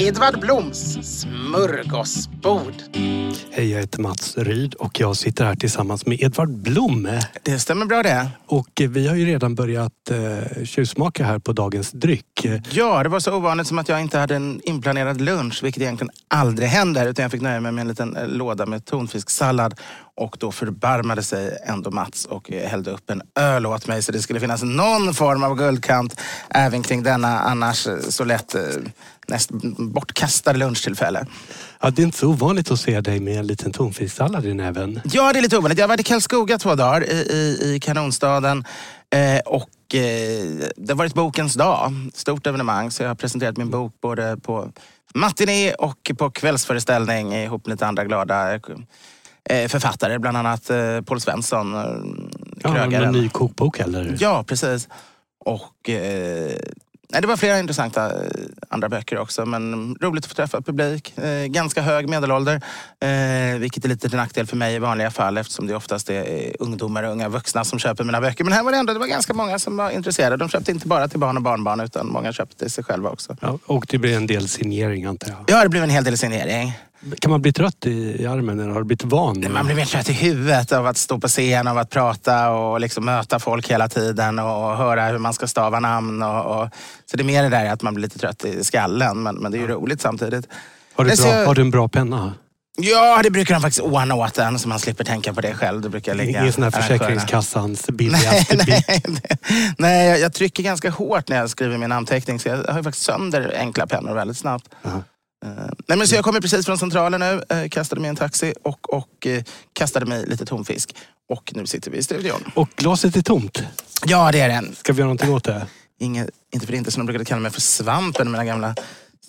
Edvard Bloms smörgåsbord. Hej, jag heter Mats Ryd och jag sitter här tillsammans med Edvard Blom. Det stämmer bra det. Och vi har ju redan börjat eh, tjuvsmaka här på dagens dryck. Ja, det var så ovanligt som att jag inte hade en inplanerad lunch, vilket egentligen aldrig händer. Utan jag fick nöja mig med en liten eh, låda med tonfisksallad. Och då förbarmade sig ändå Mats och eh, hällde upp en öl åt mig. Så det skulle finnas någon form av guldkant även kring denna annars eh, så lätt näst bortkastade lunchtillfälle. Ja, det är inte så ovanligt att se dig med en liten tonfisksallad i näven. Ja, det är lite ovanligt. Jag har varit i Karlskoga två dagar i, i, i kanonstaden. Eh, och eh, det har varit bokens dag. Stort evenemang. Så jag har presenterat min bok både på matiné och på kvällsföreställning ihop med lite andra glada eh, författare. Bland annat eh, Paul Svensson, eh, Ja, krögaren. en ny kokbok eller? Ja, precis. Och eh, nej, det var flera intressanta eh, andra böcker också. Men roligt att få träffa publik. Eh, ganska hög medelålder. Eh, vilket är lite till nackdel för mig i vanliga fall eftersom det oftast är ungdomar och unga vuxna som köper mina böcker. Men här var det ändå det var ganska många som var intresserade. De köpte inte bara till barn och barnbarn utan många köpte till sig själva också. Ja, och det blir en del signering antar jag. Ja, det blev en hel del signering. Kan man bli trött i, i armen eller har du blivit van? Man blir mer trött i huvudet av att stå på scen, av att prata och liksom möta folk hela tiden och höra hur man ska stava namn. Och, och, så det är mer det där att man blir lite trött i skallen, men, men det är ju roligt samtidigt. Har, du Nej, bra, jag- har du en bra penna? Ja, det brukar de faktiskt ordna åt en så man slipper tänka på det själv. Det brukar ligga Ingen sån här. Försäkringskassans Nej, billigaste bil? nej, nej. nej jag, jag trycker ganska hårt när jag skriver min anteckning. Så jag har ju faktiskt sönder enkla pennor väldigt snabbt. Jaha. Eh, nej, men så jag kommer precis från centralen nu, eh, kastade mig i en taxi och, och eh, kastade mig lite tonfisk. Och nu sitter vi i studion. Och glaset är tomt. Ja, det är den. Ska vi göra någonting åt det? Inget, inte för inte som de brukade kalla mig för Svampen, mina gamla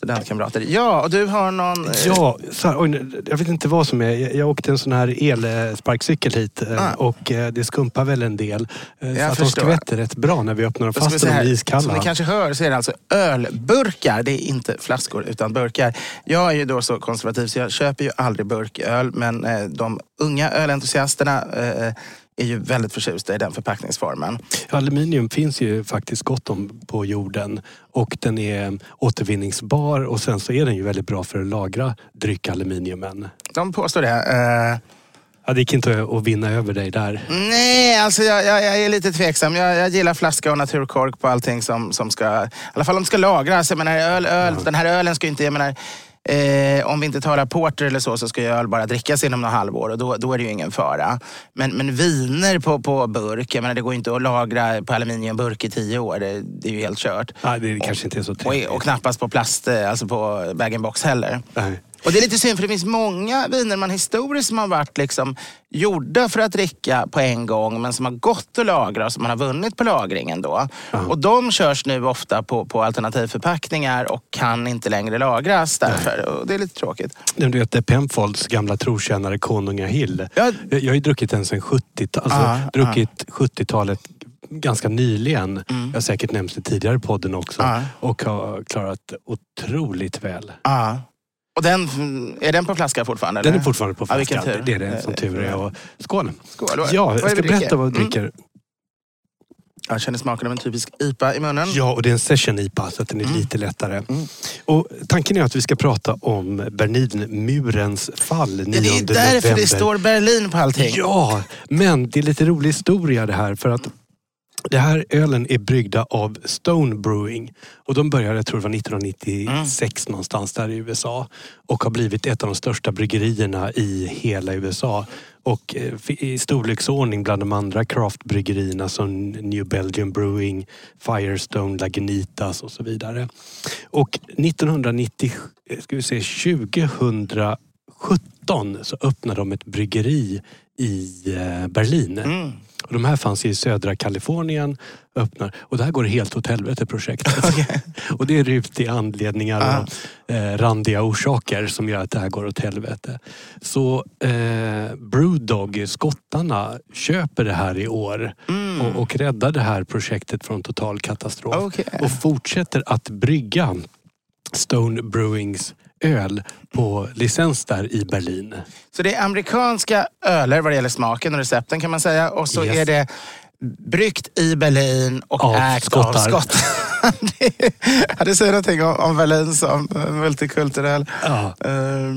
studentkamrater. Ja, och du har någon... eh, Ja, här, oj, jag vet inte vad som är. Jag, jag åkte en sån här elsparkcykel hit eh, Ah. och eh, det skumpar väl en del. Eh, Så att de skvätter rätt bra när vi öppnar dem fast de är här. Som iskalla. ni kanske hör så är det alltså ölburkar. Det är inte flaskor utan burkar. Jag är ju då så konservativ så jag köper ju aldrig burköl. Men eh, de unga ölentusiasterna är ju väldigt förtjusta i den förpackningsformen. Aluminium finns ju faktiskt gott om på jorden och den är återvinningsbar och sen så är den ju väldigt bra för att lagra dryck aluminiumen. De påstår det. Eh, Ja, det gick inte att vinna över dig där. nej, alltså jag, jag, jag är lite tveksam. Jag, jag gillar flaska och naturkork på allting som, som ska... I alla fall om det ska lagras. Jag menar, öl, öl, Den här ölen ska ju inte... Jag menar, Eh, om vi inte talar porter eller så, så ska ju öl bara drickas inom några halvår och då, då är det ju ingen fara. Men, men viner på, på burk, jag menar, det går inte att lagra på aluminiumburk i tio år. Det, det är ju helt kört. Nej, det kanske inte är så Och, och knappast på plast, eh, alltså på bag box heller. Nej. Och det är lite synd för det finns många viner man historiskt som har varit liksom gjorda för att dricka på en gång men som har gått att lagra och som man har vunnit på lagringen då. Och de körs nu ofta på, på alternativförpackningar och kan inte längre lagras därför. Och det är lite tråkigt. Du vet, Penfolds gamla trotjänare Konungahill. Ja. Jag har ju druckit den sedan 70-talet. Alltså, Ja, druckit 70-talet ganska nyligen. Jag har säkert nämnt det tidigare i podden också. Ja. Och har klarat otroligt väl. Ja. Och den, är den på flaska fortfarande? Den eller? är fortfarande på Ja, flaskan. tur. det är det som tur är. Och skål! Skål. Ja, jag ska vi berätta vad jag Mm. dricker. Jag känner smaken av en typisk IPA i munnen. Ja, och det är en session IPA så att den är lite lättare. Och tanken är att vi ska prata om Berlinmurens fall 9 Ja, det är därför november. det står Berlin på allting. Ja, men det är lite rolig historia det här för att det här ölen är bryggda av Stone Brewing och de började, jag tror det var 1996 någonstans där i USA och har blivit ett av de största bryggerierna i hela USA. Och eh, i storleksordning bland de andra craftbryggerierna som New Belgium Brewing, Firestone, Lagunitas och så vidare. Och 1990, eh, ska vi se, 2017 så öppnade de ett bryggeri i eh, Berlin. Mm. Och de här fanns i södra Kalifornien. Öppnar. Och det här går helt åt helvete projektet. och det är rutiga anledningar Ah. och eh, randiga orsaker som gör att det här går åt helvete. Så eh, Brewdog, skottarna, köper det här i år och, och räddar det här projektet från total katastrof. Okej. Och fortsätter att brygga Stone Brewings öl på licens där i Berlin. Så det är amerikanska öler vad det gäller smaken och recepten kan man säga. Och så Yes. är det bryggt i Berlin och Av ägt av skottar. skottar. Det- ja, det säger någonting om, om Berlin som multikulturell Ja. eh,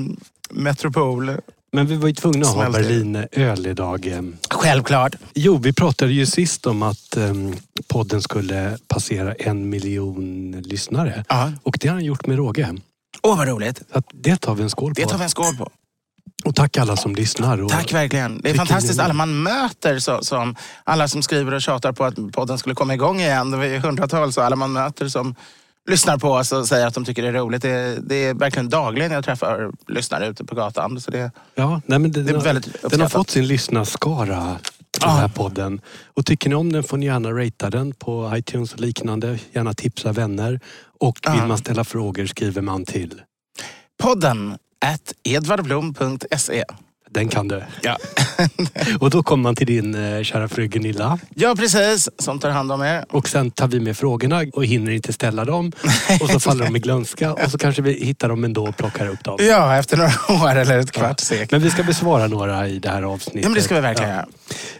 metropol. Men vi var ju tvungna att ha. Berlinöl idag. eh. Självklart. Jo, vi pratade ju sist om att em, podden skulle passera en miljon lyssnare. Ja. Och det har han gjort med råge. Åh, vad roligt. Så att det tar vi en skål på. Det tar vi en skål på. Och tack alla som lyssnar. Och Tack verkligen. Det är fantastiskt alla man möter. Så, som, alla som skriver och tjatar på att podden skulle komma igång igen. Det är hundratals och alla man möter som lyssnar på oss och säger att de tycker det är roligt. Det, det är verkligen dagligen jag träffar lyssnare ute på gatan. Så det, Ja, nej, men den, Det är väldigt den har fått sin lyssnarskara, den här podden. Och tycker ni om den får ni gärna ratea den på iTunes och liknande. Gärna tipsa vänner. Och vill Ja. man ställa frågor skriver man till. podden at edvardblom.se. Den kan du. Ja. Och då kommer man till din eh, kära fru Gunilla. ja, precis. Som tar hand om er. Och sen tar vi med frågorna och hinner inte ställa dem. Och så faller de i glömska och så kanske vi hittar dem ändå och plockar upp dem. Ja, efter några år eller ett kvarts sekel. Men vi ska besvara några i det här avsnittet. Ja, men det ska vi verkligen göra.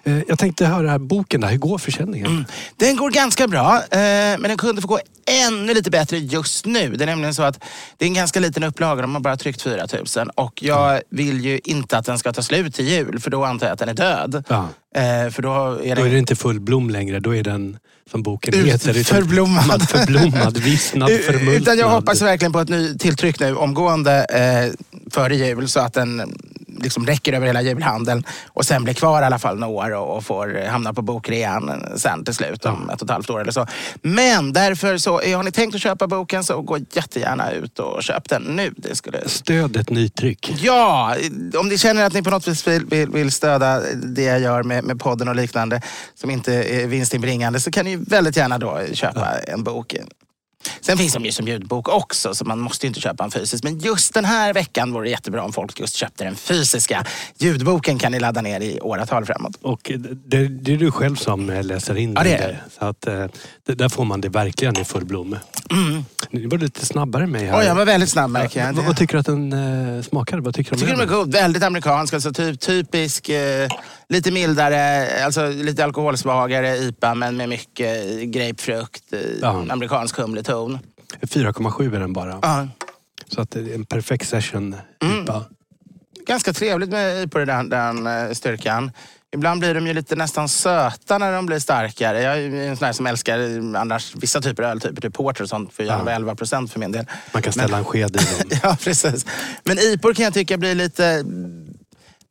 Eh, Jag tänkte höra här boken där. Hur går försäljningen? Den går ganska bra, eh, men den kunde få gå ännu lite bättre just nu. Det är nämligen så att det är en ganska liten upplaga. De har bara tryckt 4000 och jag vill ju inte att den ska ta slut till jul för då antar jag att den är död. Ja. Eh, för då är Då är den det inte full blom längre. Då är den, som boken Ut- heter, utan- förblommad. förblommad, vissnad, förmultnad. Utan jag hoppas verkligen på ett ny tilltryck nu omgående eh, före jul så att den liksom räcker över hela julhandeln och sen blir kvar i alla fall några år och, och får hamna på bokrean sen till slut om ett och ett halvt år eller så. Men därför så, eh, har ni tänkt att köpa boken så gå jättegärna ut och köp den nu. Det skulle Stöd ett nytryck. Ja, om ni känner att ni på något vis vill, vill, vill stödja det jag gör med, med podden och liknande som inte är vinstinbringande så kan ni väldigt gärna då köpa en bok. Sen finns de ju som ljudbok också så man måste inte köpa en fysisk. Men just den här veckan vore det jättebra om folk just köpte den fysiska. Ljudboken kan ni ladda ner i åratal framåt. Och det, det är du själv som läser in Ja, det den. Så att, eh, det, där får man det verkligen i full blom. Ni var lite snabbare än mig här. Oj, jag var väldigt snabb märker jag. vad, vad tycker du att den eh, smakade? Vad tycker du Jag tycker de är god. Väldigt amerikansk. Alltså typ, typisk, eh, lite mildare, alltså lite alkoholsvagare IPA men med mycket grapefrukt, eh, Ja. amerikansk humlig ton. 4,7 är den bara. Ja. Så att det är en perfekt session Mm. IPA. Ganska trevligt med IPA i den, den eh, styrkan. Ibland blir de ju lite nästan söta när de blir starkare. Jag är en sån här som älskar eh, annars vissa typer av öltyper, typ porter och sånt, för Ja. 11 procent för min del. Man kan ställa Men- en sked i den. Ja, precis. Men IPOR kan jag tycka blir lite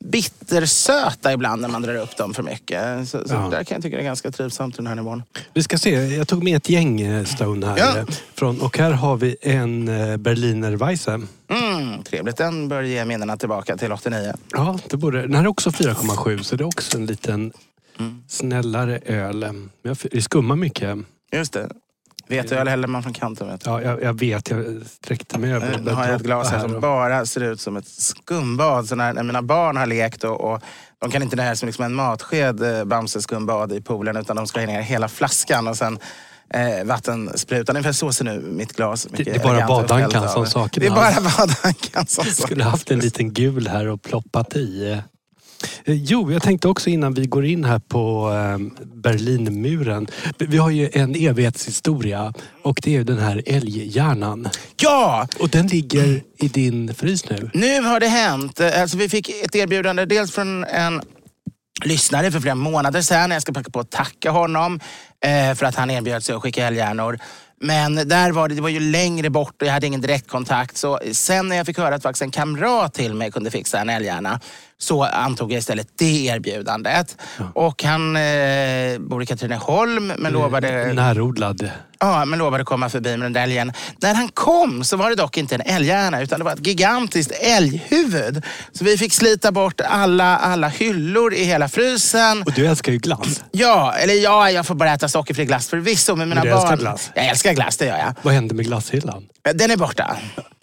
bittersöta ibland när man drar upp dem för mycket. Så, så Ja. där kan jag tycka det är ganska trivsamt den här nivån. Vi ska se, jag tog med ett gäng eh, Stone här. Ja. eh, Från, och här har vi en eh, Berliner Weisse. Mm, trevligt, den bör ge minnena tillbaka till 89. Ja, det borde, den här är också 4,7 så det är också en liten Mm. snällare öl. Jag, skummar mycket. Just det. Veteöl häller man från kanten. Vet. Ja, jag, jag vet, jag sträckte mig över. Eh, Nu har jag ett glas här som bara ser ut som ett skumbad. Så när, när mina barn har lekt och, och de kan inte nöja sig med liksom en matsked eh, Bamse skumbad i poolen utan de ska ha ner hela flaskan och sen eh, vattensprutan. Ungefär så ser nu mitt glas. Det- det är bara badankan som saknas. Det är bara badankan som saknas. skulle haft en liten gul här och ploppat i. Eh, Jo, jag tänkte också innan vi går in här på eh, Berlinmuren. Vi har ju en evighetshistoria och det är ju den här älghjärnan. Ja! Och den ligger i din frys nu. Nu har det hänt. Eh, Alltså vi fick ett erbjudande dels från en lyssnare för flera månader sedan. Jag ska packa på att tacka honom eh, för att han erbjöd sig att skicka älghjärnor. Men där var det, det var ju längre bort och jag hade ingen direktkontakt. Så sen när jag fick höra att faktiskt en kamrat till mig kunde fixa en älghjärna så antog jag istället det erbjudandet. Och han eh, bor i Katrineholm men lovade... Närodlad. Ja, men lovade komma förbi med den där älgen. När han kom så var det dock inte en älghjärna utan det var ett gigantiskt älghuvud. Så vi fick slita bort alla, alla hyllor i hela frysen. Och du älskar ju glass. Ja, eller ja, jag får bara äta sockerfri glass förvisso. Men mina du barn... älskar glass? Jag älskar glass, det gör jag. Vad händer med glasshyllan? Den är borta.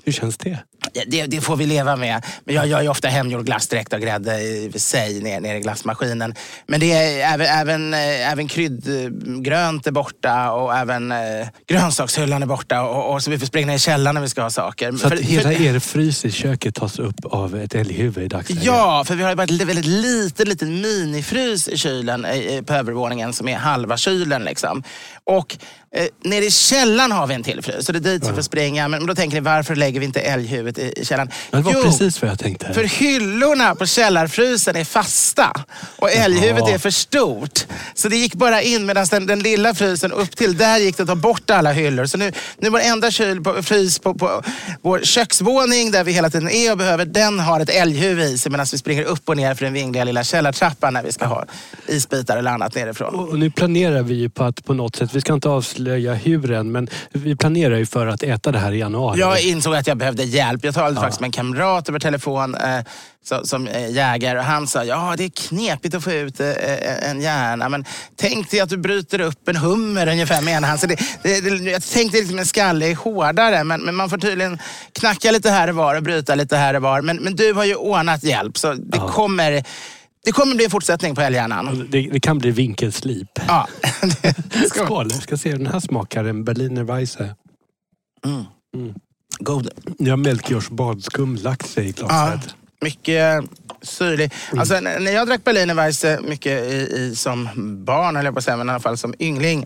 Hur känns det? Det, det får vi leva med. Men jag gör ju ofta hemgjord glass direkt av grädde i sig ner, ner i glassmaskinen. Men det är även, även, eh, även kryddgrönt är borta och även eh, grönsakshyllan är borta. Och, och så vi får springa i källaren när vi ska ha saker. Så att För- hela för- er frys i köket tas upp av ett älghuvud i dagsläget? Ja, för vi har bara ett väldigt liten, liten minifrys i kylen på övervåningen som är halva kylen. Liksom. Och eh, nere i källaren har vi en till frys, så det är dit vi får springa. Men då tänker ni, varför lägger vi inte älghuvudet i, i källaren? Det var Jo, precis vad jag tänkte. För hyllorna på källarfrysen är fasta och älghuvudet är för stort. Så det gick bara in medan den, den lilla frysen upp till där gick det att ta bort alla hyllor. Så nu, nu vår enda kyl på, frys på, på vår köksvåning där vi hela tiden är och behöver, den har ett älghuvud i sig medan vi springer upp och ner för den vingliga lilla källartrappan när vi ska ha isbitar eller annat nerifrån. Och nu planerar vi ju på att på något sätt, vi ska inte avslöja hur än, men vi planerar ju för att äta det här i januari. Jag insåg att jag behövde hjälp. Jag talade faktiskt med en kamrat över telefon eh, så, som eh, jägare och han sa ja det är knepigt att få ut eh, eh, en hjärna men tänk dig att du bryter upp en hummer ungefär menar han. Så det, det, det, jag tänkte liksom en skalle är hårdare men, men man får tydligen knacka lite här och var och bryta lite här och var. Men, men du har ju ordnat hjälp så det, kommer, det kommer bli en fortsättning på älghjärnan. Det, det kan bli vinkelslip. Ja. Skål. Skål! Jag ska se hur den här smakar. En Berliner Weisse. God. Jag har Melchiors badskum lagt sig i glaset. Mycket syrlig. Alltså, n- när jag drack Berliner Weisse mycket i, i, som barn, eller på att säga, men i alla fall som yngling.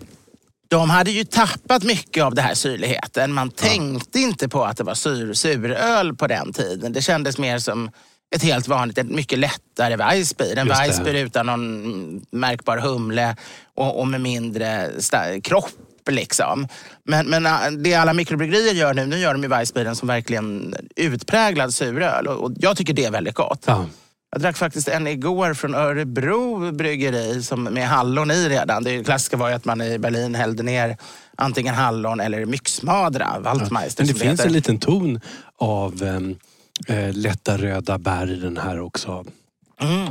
De hade ju tappat mycket av den här syrligheten. Man tänkte inte på att det var sur, suröl på den tiden. Det kändes mer som ett helt vanligt, ett mycket lättare Weissbier. En det. Weissbier utan någon märkbar humle och, och med mindre kropp. Liksom. Men, men äh, det alla mikrobryggerier gör nu, nu gör de ju Weissbieren som verkligen utpräglad suröl. Och, och jag tycker det är väldigt gott. Ja. Jag drack faktiskt en igår från Örebro bryggeri som med hallon i redan. Det klassiska var ju att man i Berlin hällde ner antingen hallon eller myxmadra, Waldmeister Men det finns heter. en liten ton av em, eh, lätta röda bär i den här också. Mm.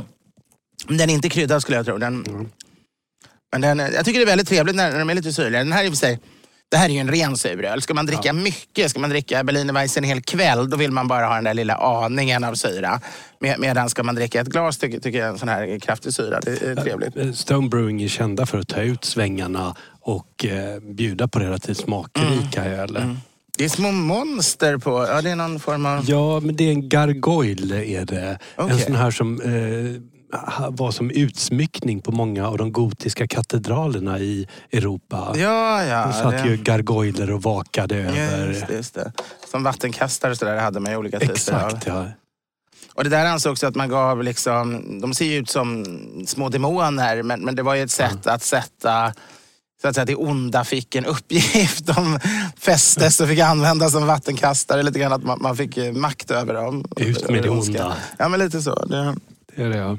Den är inte kryddad skulle jag tro. Den, Men den, jag tycker det är väldigt trevligt när, när de är lite syrliga. Den här i och för sig, det här är ju en ren suröl. Ska man dricka mycket, ska man dricka Berliner Weiss en hel kväll, då vill man bara ha den där lilla aningen av syra. Med, medan ska man dricka ett glas tycker, tycker jag en sån här kraftig syra, det är trevligt. Eh, Stone Brewing är kända för att ta ut svängarna och eh, bjuda på relativt smakrika öl. Det är små monster på, ja det är någon form av... Ja, men det är en gargoyle är det. En Okej. sån här som eh, var som utsmyckning på många av de gotiska katedralerna i Europa. Ja, ja. Då satt det- ju gargoyler och vakade över... Just det, just det. Som vattenkastare och sådär hade man ju olika typer av. Exakt, ja. Och det där ansågs att man gav liksom, de ser ju ut som små demoner men, men det var ju ett sätt att sätta så att säga, det onda fick en uppgift. De fästes och fick användas som vattenkastare. Lite grann att man, man fick eh, makt över dem. Ut med det onda. Ja men lite så. Det, är det ja.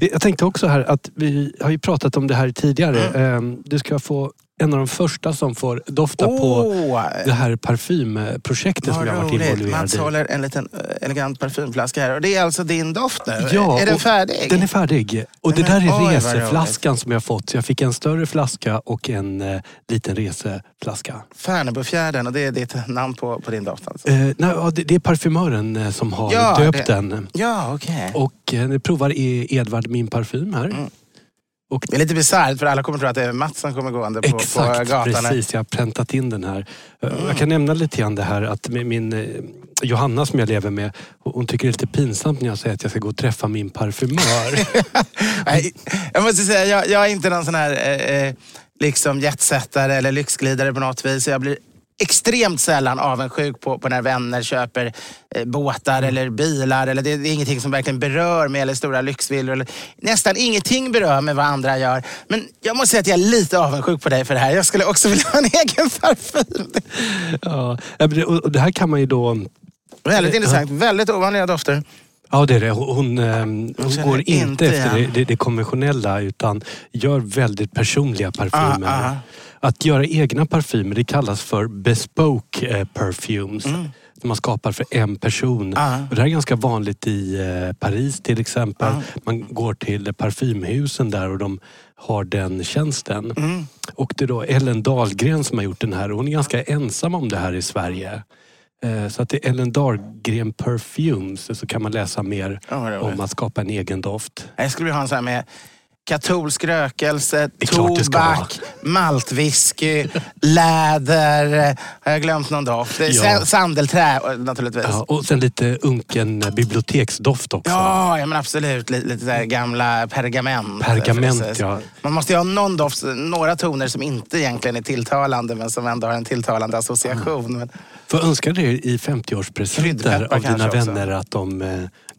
Jag tänkte också här att vi har ju pratat om det här tidigare. Mm. Eh, Du ska få en av de första som får dofta på Åh, det här parfymprojektet som jag har varit involverad Mats i. håller en liten eh, elegant parfymflaska här. Och det är alltså din doft nu? Ja, är den färdig? Den är färdig. Och det Men där är oj, reseflaskan som jag har fått. Jag fick en större flaska och en eh, liten reseflaska. Färnebofjärden och det är ditt namn på, på din doft alltså? Eh, nej, det, det är parfymören eh, som har Ja, döpt det- den. Ja, okej. Och eh, nu provar E- Edvard min parfym här. Mm. Och Det är lite bisarrt för alla kommer tro att det är Mats som kommer gående på, på Exakt, gatan. här. precis. Jag har präntat in den här. Mm. Jag kan nämna lite grann det här att min, eh, Johanna som jag lever med, hon tycker det är lite pinsamt när jag säger att jag ska gå och träffa min parfymör. Jag måste säga, jag, jag är inte någon sån här eh, eh, liksom jetsättare eller lyxglidare på något vis. Jag blir extremt sällan avundsjuk på, på när vänner köper eh, båtar Mm. eller bilar. Eller det, det är ingenting som verkligen berör mig eller stora lyxvillor. Eller, nästan ingenting berör mig vad andra gör. Men jag måste säga att jag är lite avundsjuk på dig för det här. Jag skulle också vilja ha en egen parfym. ja, och det här kan man ju då... Väldigt intressant. Väldigt ovanliga dofter. Ja det är det. Hon, hon, eh, hon går inte inte efter det, det, det konventionella utan gör väldigt personliga parfymer. Ah, ah. Att göra egna parfymer det kallas för bespoke eh, perfumes. Som man skapar för en person. Ah. Och det här är ganska vanligt i eh, Paris till exempel. Ah. Man går till parfymhusen där och de har den tjänsten. Mm. Och det är då Ellen Dahlgren som har gjort den här. Hon är ganska ensam om det här i Sverige. Eh, Så att det är Ellen Dahlgren Perfumes så kan man läsa mer roligt. om att skapa en egen doft. Jag skulle vilja ha en sån här med katolsk rökelse, tobak, maltwhisky, läder. Har jag glömt någon doft? Ja. Ja. Sandelträ naturligtvis. Ja, Ja. och sen lite unken biblioteksdoft också. Ja, men absolut. Lite, lite gamla pergament. Pergament, ja. Man måste ju ha någon doft, några toner som inte egentligen är tilltalande men som ändå har en tilltalande association. Men, Får jag önska dig i 50-årspresenter Kryddpeppar av dina kanske också. vänner att de eh,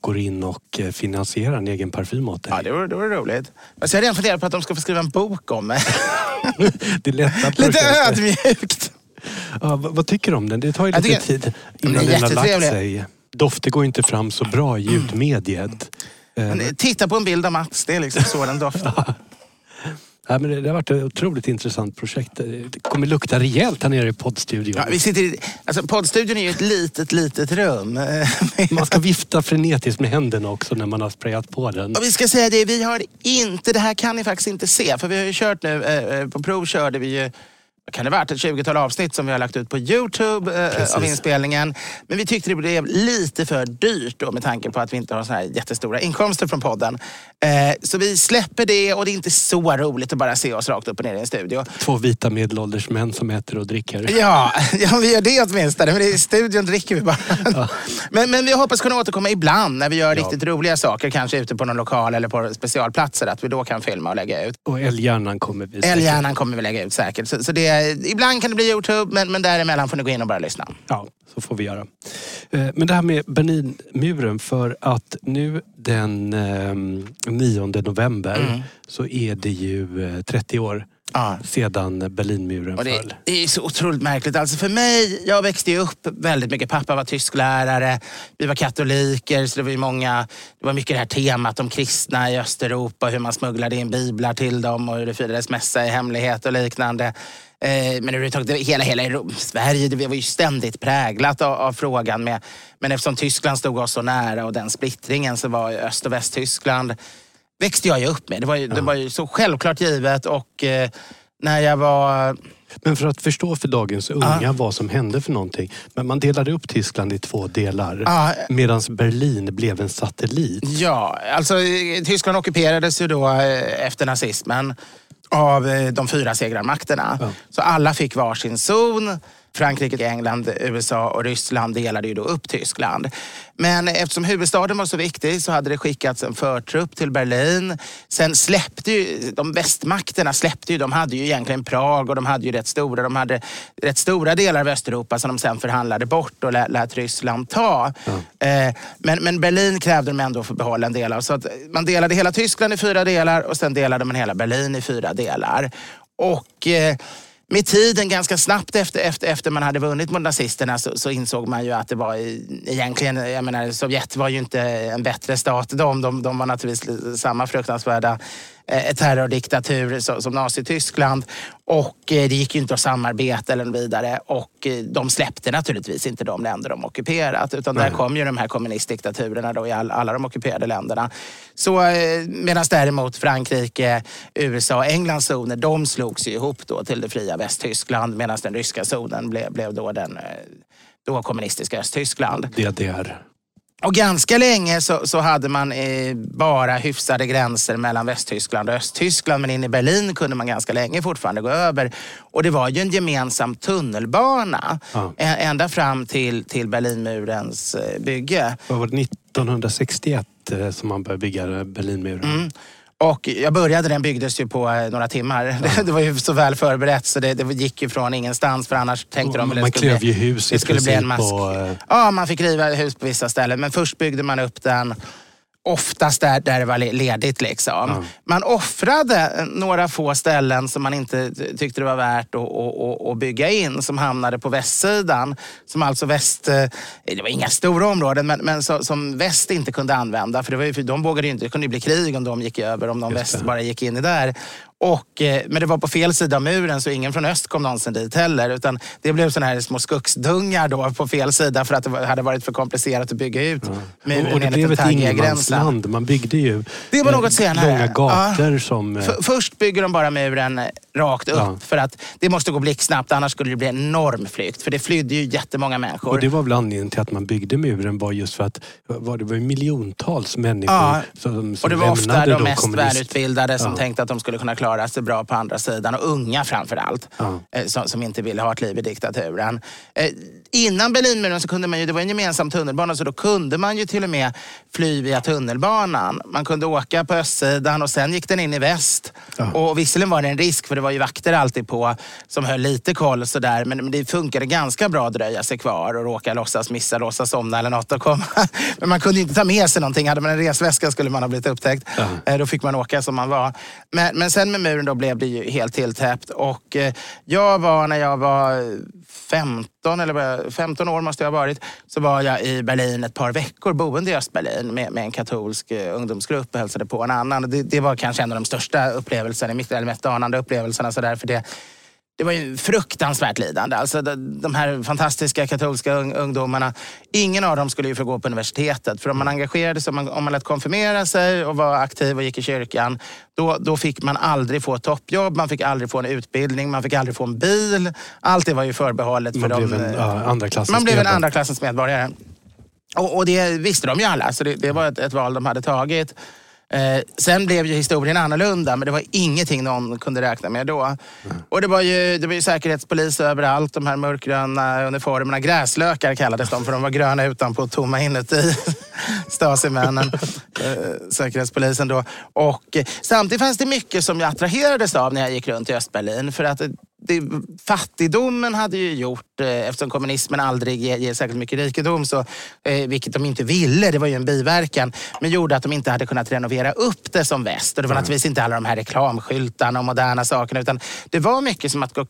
går in och eh, finansierar en egen parfym åt dig. ja, det vore, det vore roligt. Alltså, jag har redan funderat på att de ska få skriva en bok om mig. det är lätta Lite ödmjukt. Ja, vad, vad tycker du om den? Det tar ju Jag lite tycker- tid innan den har lagt sig. Dofter går inte fram så bra i ljudmediet. Eh, Men Titta på en bild av Mats, det är liksom så den doftar. Ja, men det, har varit ett otroligt intressant projekt. Det kommer lukta rejält här nere i poddstudion. Ja, vi sitter i, alltså poddstudion är ju ett litet, litet rum. Man ska vifta frenetiskt med händerna också när man har sprayat på den. Och vi ska säga det, vi har inte, det här kan ni faktiskt inte se. För vi har ju kört nu, eh, eh, på prov körde vi ju kan det varit ett 20-tal avsnitt som vi har lagt ut på Youtube eh, Precis. av inspelningen. Men vi tyckte det blev lite för dyrt då med tanke på att vi inte har så här jättestora inkomster från podden. Eh, så vi släpper det och det är inte så roligt att bara se oss rakt upp och ner i en studio. Två vita medelålders män som äter och dricker. Ja, ja, vi gör det åtminstone. Men i studion dricker vi bara. Men, men vi hoppas kunna återkomma ibland när vi gör riktigt roliga saker. Kanske ute på någon lokal eller på specialplatser. Att vi då kan filma och lägga ut. Och älghjärnan kommer vi säkert- Älghjärnan kommer vi lägga ut säkert. Så, så det, ibland kan det bli Youtube, men, men däremellan får ni gå in och bara lyssna. Ja, så får vi göra. Eh, Men det här med Berlinmuren, för att nu den eh, 9 november Mm. så är det ju eh, 30 år Ja. sedan Berlinmuren det, föll. det är så otroligt märkligt. Alltså för mig, jag växte ju upp väldigt mycket. Pappa var tysklärare, vi var katoliker, så det var många, det var mycket det här temat om kristna i Östeuropa, hur man smugglade in biblar till dem och hur det firades mässa i hemlighet och liknande. Eh, men överhuvudtaget, hela, hela Europa, Sverige det var ju ständigt präglat av, av frågan. Med, men eftersom Tyskland stod oss så nära och den splittringen så var Öst och Västtyskland växte jag ju upp med. Det var ju, det var ju så självklart givet och eh, när jag var Men för att förstå för dagens unga vad som hände för någonting. Men man delade upp Tyskland i två delar. Ja. Medan Berlin blev en satellit. Ja, alltså eh, Tyskland ockuperades ju då eh, efter nazismen av eh, de fyra segrarmakterna. Ja. Så alla fick varsin zon. Frankrike, England, USA och Ryssland delade ju då upp Tyskland. Men eftersom huvudstaden var så viktig så hade det skickats en förtrupp till Berlin. Sen släppte ju de västmakterna, släppte ju, de hade ju egentligen Prag och de hade ju rätt stora, de hade rätt stora delar av Östeuropa som de sen förhandlade bort och lät, lät Ryssland ta. Eh, men, men Berlin krävde de ändå få behålla en del av. Så att man delade hela Tyskland i fyra delar och sen delade man hela Berlin i fyra delar. Och... Eh, med tiden, ganska snabbt efter, efter, efter man hade vunnit mot nazisterna så, så insåg man ju att det var egentligen, jag menar Sovjet var ju inte en bättre stat. De, de, de var naturligtvis samma fruktansvärda terrordiktatur som, Nazityskland. Och eh, det gick ju inte att samarbeta eller vidare. Och eh, de släppte naturligtvis inte de länder de ockuperat. Utan där kom ju de här kommunistdiktaturerna då i all, alla de ockuperade länderna. Så eh, medan däremot Frankrike, USA och Englands zoner, de slogs ju ihop då till det fria Västtyskland. Medan den ryska zonen blev, blev då den eh, då kommunistiska Östtyskland. DDR. Och ganska länge så, så hade man eh, bara hyfsade gränser mellan Västtyskland och Östtyskland. Men in i Berlin kunde man ganska länge fortfarande gå över. Och det var ju en gemensam tunnelbana Ja. ä- ända fram till, till Berlinmurens eh, bygge. Vad var det 1961 eh, som man började bygga Berlinmuren? Mm. Och jag började, den byggdes ju på eh, några timmar. Det, det var ju så väl förberett så det, det gick ju från ingenstans för annars tänkte de väl Man klev ju hus i det skulle bli en princip mask. och, eh, Ja, man fick riva hus på vissa ställen. Men först byggde man upp den oftast där, där det var le- ledigt. Liksom. Man offrade några få ställen som man inte ty- tyckte det var värt att, att, att, bygga in som hamnade på västsidan. Som alltså väst, eh, det var inga stora områden, men, men så, som väst inte kunde använda. För, det var ju, för de vågade ju inte, det kunde ju bli krig om de gick över, om de väst bara gick in i där. Och, eh, men det var på fel sida av muren så ingen från öst kom någonsin dit heller. Utan det blev såna här små skogsdungar då på fel sida för att det hade varit för komplicerat att bygga ut muren och, och det enligt blev den ett taggiga gränsen. ingenmansland. Man byggde ju Det var eh, något senare. långa gator Ja. som... eh, F- först bygger de bara muren rakt upp Ja. för att det måste gå blixtsnabbt annars skulle det bli en enorm flykt. För det flydde ju jättemånga människor. Och det var väl anledningen till att man byggde muren var just för att var det var miljontals människor Ja, som, som Och det var ofta de mest kommunist- välutbildade som Ja. tänkte att de skulle kunna klara sig bra på andra sidan. Och unga framför allt. Eh, Som, som inte ville ha ett liv i diktaturen. Innan Berlinmuren så kunde man ju, det var en gemensam tunnelbana, så då kunde man ju till och med fly via tunnelbanan. Man kunde åka på östsidan och sen gick den in i väst. Ja. Och visserligen var det en risk, för det var ju vakter alltid på som höll lite koll sådär. Men men det funkade ganska bra att dröja sig kvar och råka låtsas missa, låtsas somna eller något och komma. Men man kunde ju inte ta med sig någonting. Hade man en resväska skulle man ha blivit upptäckt. Eh, Då fick man åka som man var. Men, men sen med muren då blev det ju helt tilltäppt. Och eh, jag var, när jag var 15, eller 15 år måste jag ha varit, så var jag i Berlin ett par veckor boende i Östberlin med, med en katolsk eh, ungdomsgrupp och hälsade på en annan. Det, det var kanske en av de största upplevelserna, i mitt- eller mest anande upplevelserna. Så där, för det, det var ju fruktansvärt lidande. Alltså de, här fantastiska katolska ung, ungdomarna, ingen av dem skulle ju få gå på universitetet. För om man engagerade sig, om man, om man lät konfirmera sig och var aktiv och gick i kyrkan, då, då fick man aldrig få toppjobb, man fick aldrig få en utbildning, man fick aldrig få en bil. Allt det var ju förbehållet för Man dem. blev en ja, andra klassens man blev en andra klassens medborgare. Och, och det visste de ju alla, så det, det var ett, ett val de hade tagit. Eh, sen blev ju historien annorlunda, men det var ingenting någon kunde räkna med då. Och det var, ju, det var ju säkerhetspolis överallt, de här mörkgröna uniformerna. Gräslökar kallades de, för de var gröna utanpå och tomma inuti. Stasimännen, eh, säkerhetspolisen då. Och eh, samtidigt fanns det mycket som jag attraherades av när jag gick runt i Östberlin. För att det, fattigdomen hade ju gjort, eh, eftersom kommunismen aldrig ger, ger särskilt mycket rikedom, så, eh, vilket de inte ville, det var ju en biverkan, men gjorde att de inte hade kunnat renovera upp det som väst. Och det var naturligtvis inte alla de här reklamskyltarna och moderna sakerna, utan det var mycket som att gå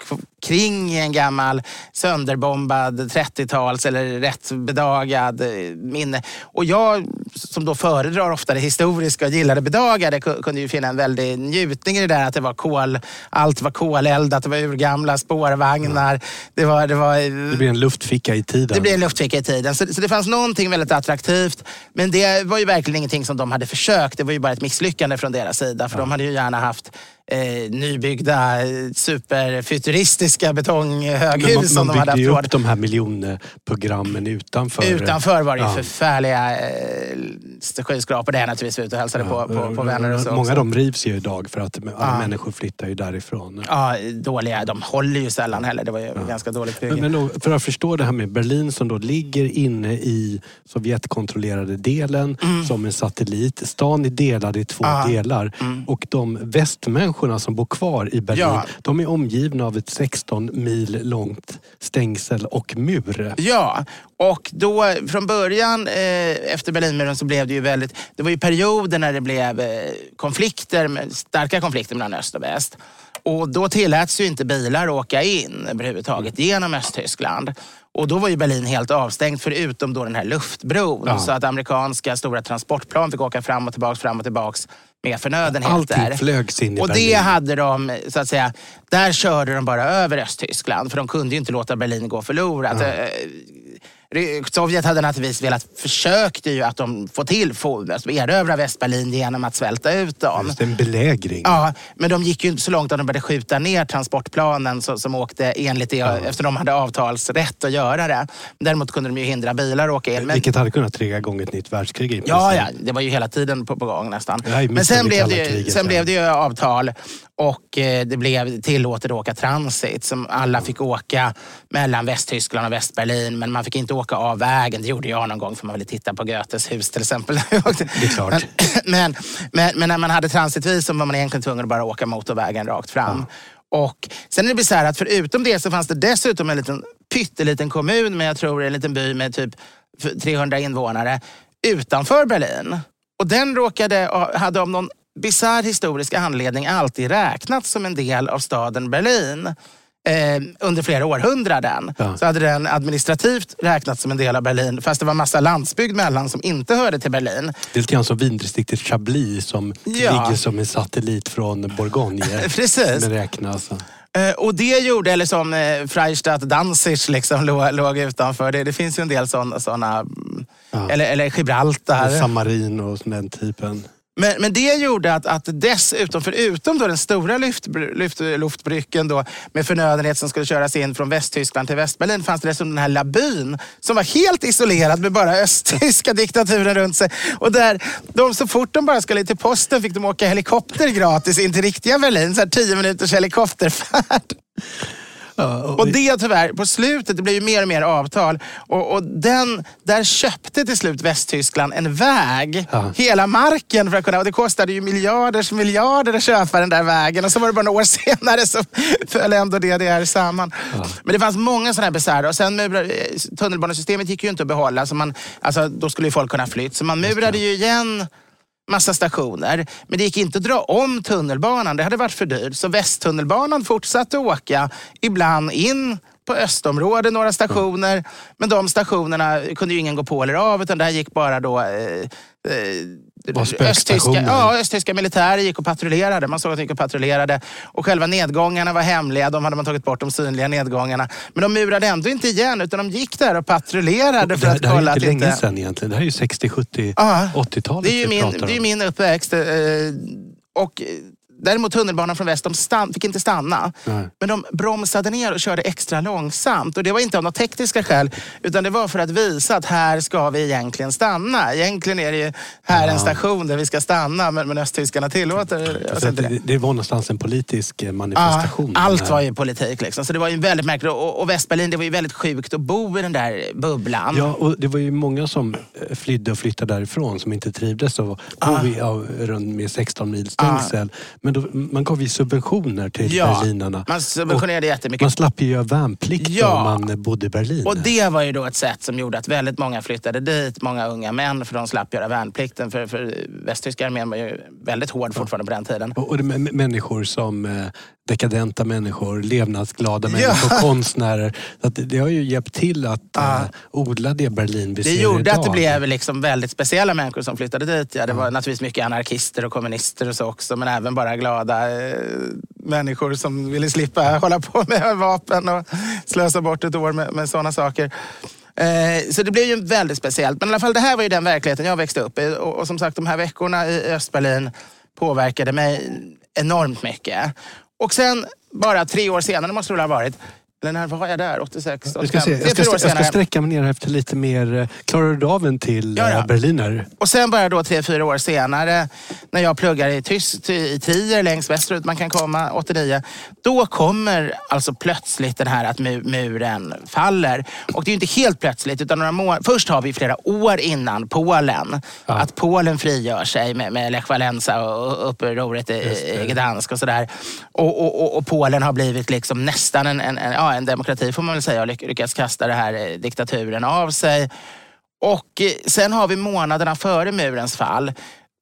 kring i en gammal sönderbombad 30-tals eller rätt bedagad eh, minne. Och jag, som då föredrar ofta det historiska och gillar det bedagade, ku- kunde ju finna en väldig njutning i det där att det var kol, allt var koleldat, det var urgamla spårvagnar. Det var, det var Det blir en luftficka i tiden. det blev en luftficka i tiden. Så, så det fanns någonting väldigt attraktivt. Men det var ju verkligen ingenting som de hade försökt. Det var ju bara ett misslyckande från deras sida. För de hade ju gärna haft eh, nybyggda superfuturistiska betonghöghus man, som man de hade byggde haft ju råd upp de här miljonprogrammen utanför. Utanför var det ju Ja. förfärliga eh, skyskrapor där jag naturligtvis var ute och hälsade på, på, på vänner och så. Många av dem rivs ju idag för att alla Ja. människor flyttar ju därifrån. Ja, dåliga. De håller ju sällan heller. Det var ju ganska dåligt bygge. Men, men för att förstå det här med Berlin som då ligger inne i Sovjetkontrollerade delen som en satellit. Stan är delad i två Mm. Ja. delar och de västmänniskorna som bor kvar i Berlin Ja. de är omgivna av ett 16 mil långt stängsel och mur. Ja, och då från början eh, efter Berlinmuren så blev det ju väldigt... Det var ju perioder när det blev eh, konflikter, starka konflikter mellan öst och väst. Och då tilläts ju inte bilar åka in överhuvudtaget genom Östtyskland. Och då var ju Berlin helt avstängt förutom då den här luftbron. Ja. Så att amerikanska stora transportplan fick åka fram och tillbaks, fram och tillbaks med förnödenheter. Allting flögs in i Och det Berlin. hade de, så att säga, där körde de bara över Östtyskland. För de kunde ju inte låta Berlin gå förlorat. Eh, Sovjet hade naturligtvis velat, försökte ju att de få till, få, alltså erövra Västberlin genom att svälta ut dem. Just en belägring. Ja, men de gick ju inte så långt att de började skjuta ner transportplanen så, som åkte enligt det, efter de hade avtalsrätt att göra det. Däremot kunde de ju hindra bilar att åka in. Men, Vilket hade kunnat trigga igång ett nytt världskrig i Ja, ja, det var ju hela tiden på, på gång nästan. Ja, Men sen, blev det, ju- kriget, sen ja. blev det ju avtal och eh, det blev tillåtet att åka transit. Som alla fick åka mellan Västtyskland och Västberlin. Men man fick inte åka av vägen. Det gjorde jag någon gång för man ville titta på Goethes hus till exempel. Det är klart. Men, men, men när man hade transitvisum var man egentligen tvungen att bara åka motorvägen rakt fram. Och sen är det bisarrt att förutom det så fanns det dessutom en liten pytteliten kommun med, jag tror en liten by med typ 300 invånare utanför Berlin. Och den råkade, hade av någon bisarr historisk anledning alltid räknats som en del av staden Berlin. Eh, under flera århundraden. Ja. Så hade den administrativt räknats som en del av Berlin fast det var massa landsbygd mellan som inte hörde till Berlin. Det är lite grann som vindistriktet Chablis som Ja. ligger som en satellit från Bourgogne. Precis. Men räknas. Eh, Och det gjorde, eller som eh, Freistadt Danzig liksom låg, låg utanför. Det, det finns ju en del sådana, såna, Ja. eller, eller Gibraltar. Samarin och den typen. Men, men det gjorde att, att dessutom, förutom då den stora lyft, lyft, luftbrycken då, med förnödenhet som skulle köras in från Västtyskland till Västberlin, fanns det dessutom den här labyn som var helt isolerad med bara östtyska diktaturen runt sig. Och där de så fort de bara skulle till posten fick de åka helikopter gratis in till riktiga Berlin. Så här tio minuters helikopterfärd. Ja, Och det tyvärr, på slutet, det blev ju mer och mer avtal. Och, och den, där köpte till slut Västtyskland en väg. Ja. Hela marken för att kunna, och det kostade ju miljarders miljarder att köpa den där vägen. Och så var det bara några år senare så föll ändå DDR samman. Men det fanns många sådana här bisarra. Och sen tunnelbanesystemet gick ju inte att behålla. Så man, alltså, då skulle ju folk kunna flytt. Så man murade ju igen massa stationer. Men det gick inte att dra om tunnelbanan. Det hade varit för dyrt. Så Västtunnelbanan fortsatte åka, ibland in på östområdet några stationer. Men de stationerna kunde ju ingen gå på eller av utan där gick bara då eh, eh, Spökstationer. ja, östtyska militärer gick och patrullerade. Man såg att de gick och patrullerade. Och själva nedgångarna var hemliga. De hade man tagit bort, de synliga nedgångarna. Men de murade ändå inte igen utan de gick där och patrullerade för det, att det här är kolla inte länge inte... sedan egentligen. Det här är ju 60, 70, Ja. 80-talet Det är ju min, det är min uppväxt. eh, Och däremot tunnelbanan från väst, de stann, fick inte stanna. Nej. Men de bromsade ner och körde extra långsamt. Och det var inte av några tekniska skäl, utan det var för att visa att här ska vi egentligen stanna. Egentligen är det ju här en station där vi ska stanna, men, men östtyskarna tillåter oss Så att inte det. det, det var någonstans en politisk eh, Ja, manifestation. allt Den här- var ju politik liksom. Så det var ju väldigt märkligt. Och, och Västberlin, det var ju väldigt sjukt att bo i den där bubblan. Ja, och det var ju många som eh, flydde och flyttade därifrån som inte trivdes och Ah. bo i, av, runt med 16 mils stängsel. Men då, man gav ju subventioner till Ja, berlinarna. man subventionerade Och jättemycket. Man slapp ju göra värnplikt Ja. om man bodde i Berlin. Och det var ju då ett sätt som gjorde att väldigt många flyttade dit. Många unga män, för de slapp göra värnplikten. För, för västtyska armén var ju väldigt hård fortfarande på den tiden. Och, och människor som eh, dekadenta människor, levnadsglada Ja. människor, konstnärer. Så att det, det har ju hjälpt till att Ja. eh, odla det Berlin vi Det ser gjorde idag. att det blev liksom väldigt speciella människor som flyttade dit. Ja, det var naturligtvis mycket anarkister och kommunister och så också. Men även bara glada eh, människor som ville slippa hålla på med vapen och slösa bort ett år med, med sådana saker. Eh, så det blev ju väldigt speciellt. Men i alla fall det här var ju den verkligheten jag växte upp i. Och, och som sagt de här veckorna i Östberlin påverkade mig enormt mycket. Och sen bara tre år senare måste det väl ha varit. När var jag där? 86? Jag ska, 85? se, jag, ska, jag ska sträcka mig ner efter lite mer... eh, Klarar du av en till Ja, ja. eh, berliner? Och sen bara då tre, fyra år senare när jag pluggar i, tyst, i Trier längst västerut man kan komma, 89. Då kommer alltså plötsligt den här att mu- muren faller. Och det är ju inte helt plötsligt utan några må- Först har vi flera år innan Polen. Att Polen frigör sig med, med Lech Walesa och upproret i, i Gdansk och sådär. Och, och, och, och Polen har blivit liksom nästan en, en, en, ja, en demokrati får man väl säga och lyck- lyckats kasta den här eh, diktaturen av sig. Och eh, sen har vi månaderna före murens fall.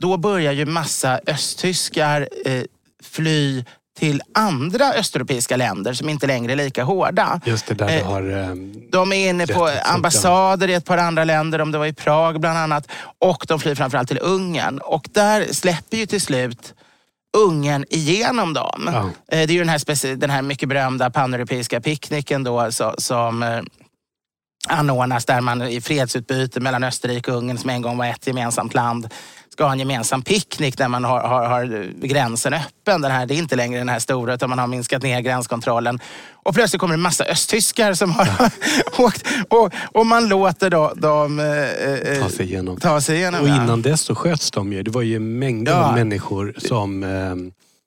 Då börjar ju massa östtyskar eh, fly till andra östeuropeiska länder som inte längre är lika hårda. Just det, där du har... Eh, De är inne på ambassader i ett par andra länder, om det var i Prag bland annat. Och de flyr framförallt till Ungern. Och där släpper ju till slut Ungern igenom dem. Ja. Eh, Det är ju den här, den här mycket berömda paneuropeiska picknicken då, så, som eh, anordnas där man i fredsutbyte mellan Österrike och Ungern som en gång var ett gemensamt land ska ha en gemensam picknick där man har, har, har gränsen öppen. Den här, det är inte längre den här stora utan man har minskat ner gränskontrollen. Och plötsligt kommer det en massa östtyskar som har åkt och, och man låter då, dem eh, eh, ta sig igenom. ta sig igenom. Och innan dess så sköts de ju. Det var ju mängder Ja. av människor som eh,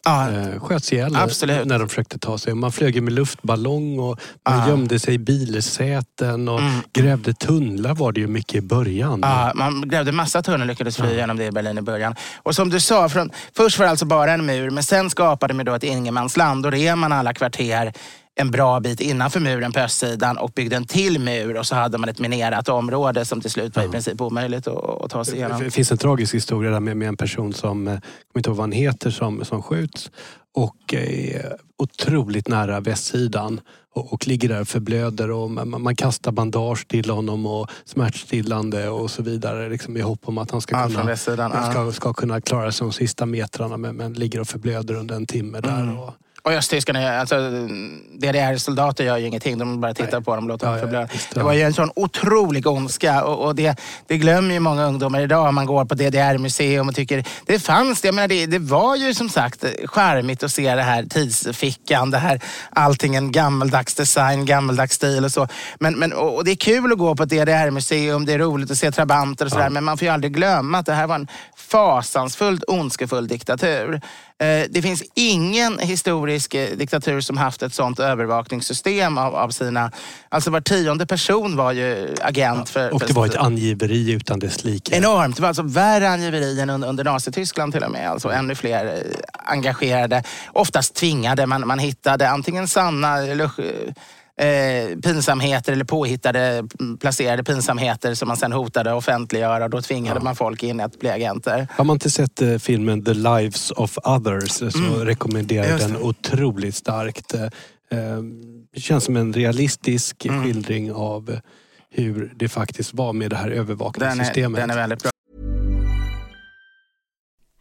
ja, eh, sköts ihjäl Absolut. när de försökte ta sig. Man flög med luftballong och man Ja. gömde sig i bilsäten och Mm. grävde tunnlar var det ju mycket i början. Ja, man grävde massa tunnor och lyckades fly genom det i Berlin i början. Och som du sa, från, först var det alltså bara en mur, men sen skapade man då ett ingenmansland. Och rev man alla kvarter en bra bit innanför muren på östsidan och byggde en till mur och så hade man ett minerat område som till slut var i princip omöjligt att, att ta sig igenom. Det finns en tragisk historia där med, med en person som, eh, jag kommer inte ihåg vad han heter, som, som skjuts och är otroligt nära västsidan och, och ligger där och förblöder och man, man kastar bandage till honom och smärtstillande och så vidare liksom i hopp om att han ska kunna, ja. ska, ska kunna klara sig de sista metrarna men, men ligger och förblöder under en timme där. Mm. Och, Och östtyskarna, alltså DDR-soldater gör ju ingenting. De bara tittar på dem och låter Ja, dem ja, förblöda. Det ja. var ju en sån otrolig ondska och, och det, det glömmer ju många ungdomar idag. Man går på DDR-museum och tycker det fanns det. Jag menar, det, det var ju som sagt charmigt att se det här tidsfickan, det här allting en gammaldags design, gammaldags stil och så. Men, men, och, och det är kul att gå på ett DDR-museum, det är roligt att se trabanter och sådär. Men man får ju aldrig glömma att det här var en fasansfullt ondskefull diktatur. Eh, Det finns ingen historisk eh, diktatur som haft ett sånt övervakningssystem av, av sina... Alltså var tionde person var ju agent för... och för det var ett angiveri utan dess like. Enormt. Det var alltså värre angiveri än under, under Nazityskland till och med. Alltså ännu fler eh, engagerade. Oftast tvingade. Man, man hittade antingen sanna eh, pinsamheter eller påhittade mm, placerade pinsamheter som man sen hotade att offentliggöra. Och då tvingade man folk in att bli agenter. Har man inte sett eh, filmen The Lives of Others så rekommenderar jag Mm. Den otroligt starkt. Eh, eh, Det känns som en realistisk Mm. skildring av eh, hur det faktiskt var med det här Den är, övervakningssystemet. den är väldigt bra.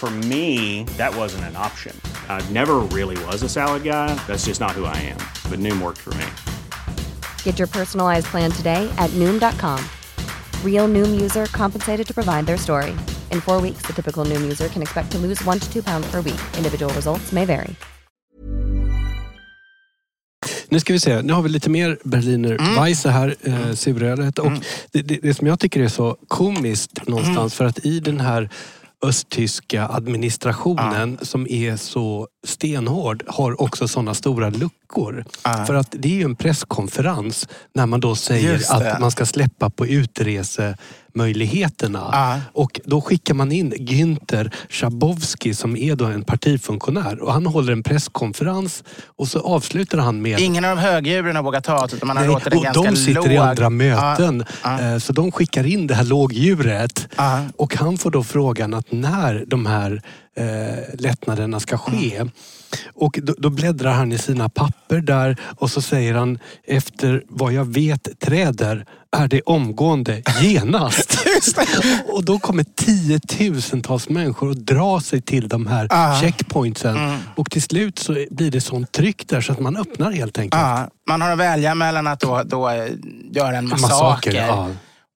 For me, that wasn't an option. I never really was a salad guy. That's just not who I am. But Noom worked for me. Get your personalized plan today at Noom.com. Real Noom user compensated to provide their story. In four weeks, the typical Noom user can expect to lose one to two pounds per week. Individual results may vary. Nu ska vi se, nu har vi lite mer Berliner Mm. Weisse här, eh, surölet. Och det, det, det som jag tycker är så komiskt någonstans, för att i den här östtyska administrationen som är så stenhård har också sådana stora luckor. Ja. För att det är ju en presskonferens när man då säger att man ska släppa på utresemöjligheterna. Ja. Och då skickar man in Günther Schabowski som är då en partifunktionär och han håller en presskonferens och så avslutar han med Ingen av de högdjuren har vågat ta utan man har Nej, låtit och ganska de sitter låg. i andra möten. Ja, eh, Så de skickar in det här lågdjuret. Ja. Och han får då frågan att när de här eh, lättnaderna ska ske. Mm. Och då, då bläddrar han i sina papper där och så säger han efter vad jag vet träder är det omgående genast. och då kommer tiotusentals människor att dra sig till de här Ja. checkpointsen. Mm. Och till slut så blir det sånt tryck där så att man öppnar helt enkelt. Ja, man har att välja mellan att då, då eh, göra en massaker. Massaker, ja.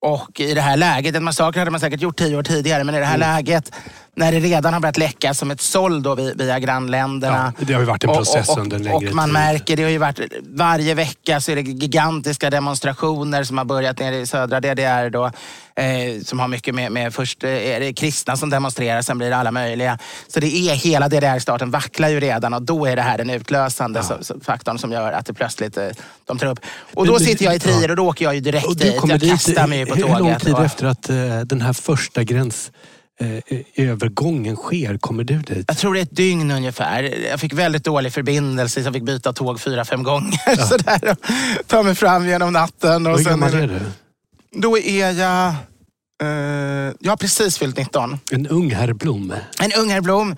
Och i det här läget, en massaker hade man säkert gjort tio år tidigare, men i det här läget när det redan har börjat läcka som ett såll då vi- via grannländerna. Ja, det har ju varit en process och, och, under en längre Och man tid. märker, det har ju varit varje vecka så är det gigantiska demonstrationer som har börjat nere i södra DDR då. Eh, som har mycket med, med först eh, är det kristna som demonstrerar, sen blir det alla möjliga. Så det är hela DDR-staten vacklar ju redan och då är det här den utlösande så, så, faktorn som gör att det plötsligt eh, de tar upp. Och då Men sitter jag i Trier ja. och då åker jag ju direkt Och du dit. Jag dit, kastar mig på hur, tåget. hur lång tid och- efter att eh, den här första gräns övergången sker kommer du dit? Jag tror det är ett dygn ungefär. Jag fick väldigt dålig förbindelse så jag fick byta tåg fyra, fem gånger. Sådär, och ta mig fram genom natten. Och Hur gammal är du? Då är jag... eh, jag har precis fyllt 19. En ung herr Blom. En ung herr Blom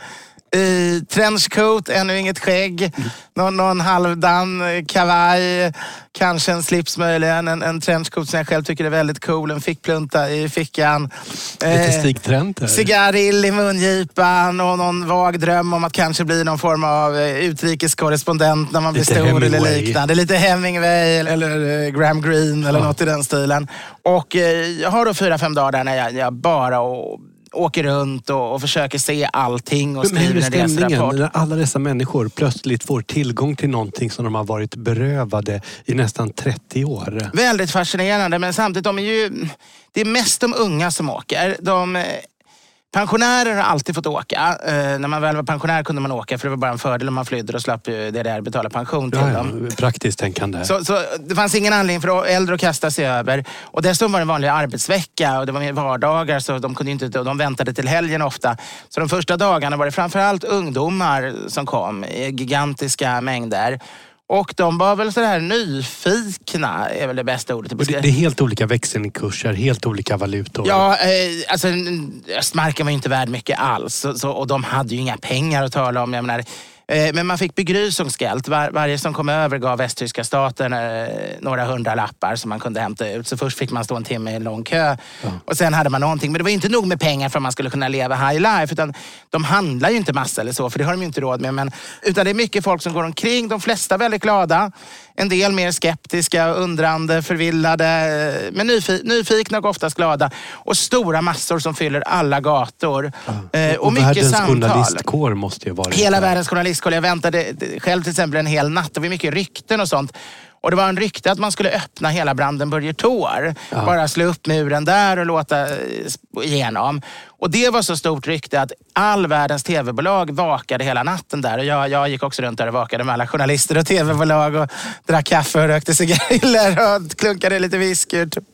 i trenchcoat, ännu inget skägg, någon, någon halvdan kavaj, kanske en slips möjligen, en, en trenchcoat som jag själv tycker är väldigt cool, en fickplunta i fickan. Lite Eh, Stig Trenter. Cigarill i mungipan och någon vag dröm om att kanske bli någon form av eh, utrikeskorrespondent när man blir Lite stor eller Hemingway. liknande. Lite Hemingway eller eh, Graham Greene eller något i den stilen. Och jag har då fyra, fem dagar där när jag, jag bara och, åker runt och, och försöker se allting och skriver en reserapport. när alla dessa människor plötsligt får tillgång till någonting som de har varit berövade i nästan 30 år? Väldigt fascinerande men samtidigt, de är ju, det är mest de unga som åker. De, pensionärer har alltid fått åka. Eh, när man väl var pensionär kunde man åka för det var bara en fördel om man flydde och slapp där betala pension till Ja, dem. ja, praktiskt tänkande. Så, så det fanns ingen anledning för äldre att kasta sig över. Och dessutom var det en vanlig arbetsvecka och det var mer vardagar så de, kunde inte, de väntade till helgen ofta. Så de första dagarna var det framförallt ungdomar som kom i gigantiska mängder. Och de var väl sådär nyfikna, är väl det bästa ordet. det, det är helt olika växelkurser, helt olika valutor. Ja, eh, alltså östmarken var ju inte värd mycket alls. Så, så, och de hade ju inga pengar att tala om. Jag menar, men man fick begrüßungsgeld. Var, varje som kom över gav västtyska staten eh, några hundra lappar som man kunde hämta ut. Så först fick man stå en timme i en lång kö. Och sen hade man någonting. Men det var inte nog med pengar för att man skulle kunna leva high life. Utan de handlar ju inte massa eller så, för det har de ju inte råd med. Men, utan det är mycket folk som går omkring. De flesta väldigt glada. En del mer skeptiska, undrande, förvillade. eh, Men nyfi- nyfikna och oftast glada. Och stora massor som fyller alla gator. Eh, och, och mycket världens samtal. journalistkår måste ju vara Hela världens journalistkår. Jag väntade själv till exempel en hel natt. Det var mycket rykten och sånt. Och det var en rykte att man skulle öppna hela Brandenburger Tor. Bara slå upp muren där och låta eh, igenom. Och det var så stort rykte att all världens tv-bolag vakade hela natten där. Och jag, jag gick också runt där och vakade med alla journalister och tv-bolag och drack kaffe och rökte cigariller och klunkade lite whisky. Typ.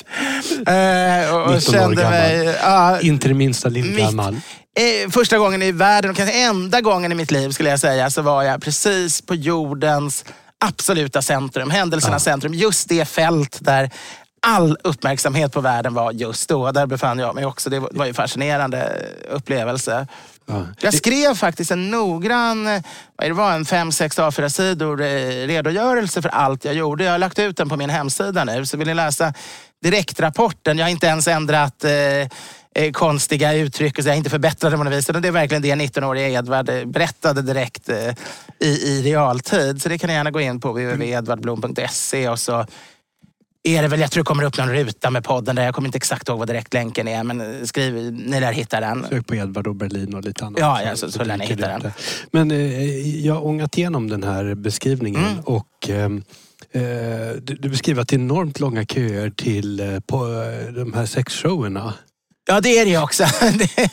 Eh, och, och 19 år kände mig... Ja, Inte det minsta lillgammal. Eh, första gången i världen, och kanske enda gången i mitt liv skulle jag säga, så var jag precis på jordens absoluta centrum, händelsernas centrum. Just det fält där all uppmärksamhet på världen var just då. Där befann jag mig också. Det var, ju fascinerande upplevelse. Ja. Jag skrev faktiskt en noggrann, vad det var, en fem, sex A4-sidor eh, redogörelse för allt jag gjorde. Jag har lagt ut den på min hemsida nu, så vill ni läsa direktrapporten. Jag har inte ens ändrat eh, eh, konstiga uttryck och så inte förbättrat det på något vis. Det är verkligen det 19-åriga Edvard eh, berättade direkt eh, i, i realtid. Så det kan ni gärna gå in på www.edvardblom.se och så är det väl, jag tror det kommer upp någon ruta med podden där. Jag kommer inte exakt ihåg vad direktlänken är, men eh, skriv, ni lär hitta den. Sök på Edvard och Berlin och lite annat. Ja, ja, så- så lär ni hitta det den. där. Men eh, jag har ångat igenom den här beskrivningen Mm. och ehm, eh, du, du beskriver att det är enormt långa köer till eh, på, eh, de här sexshowerna. Ja, det är det också. Det,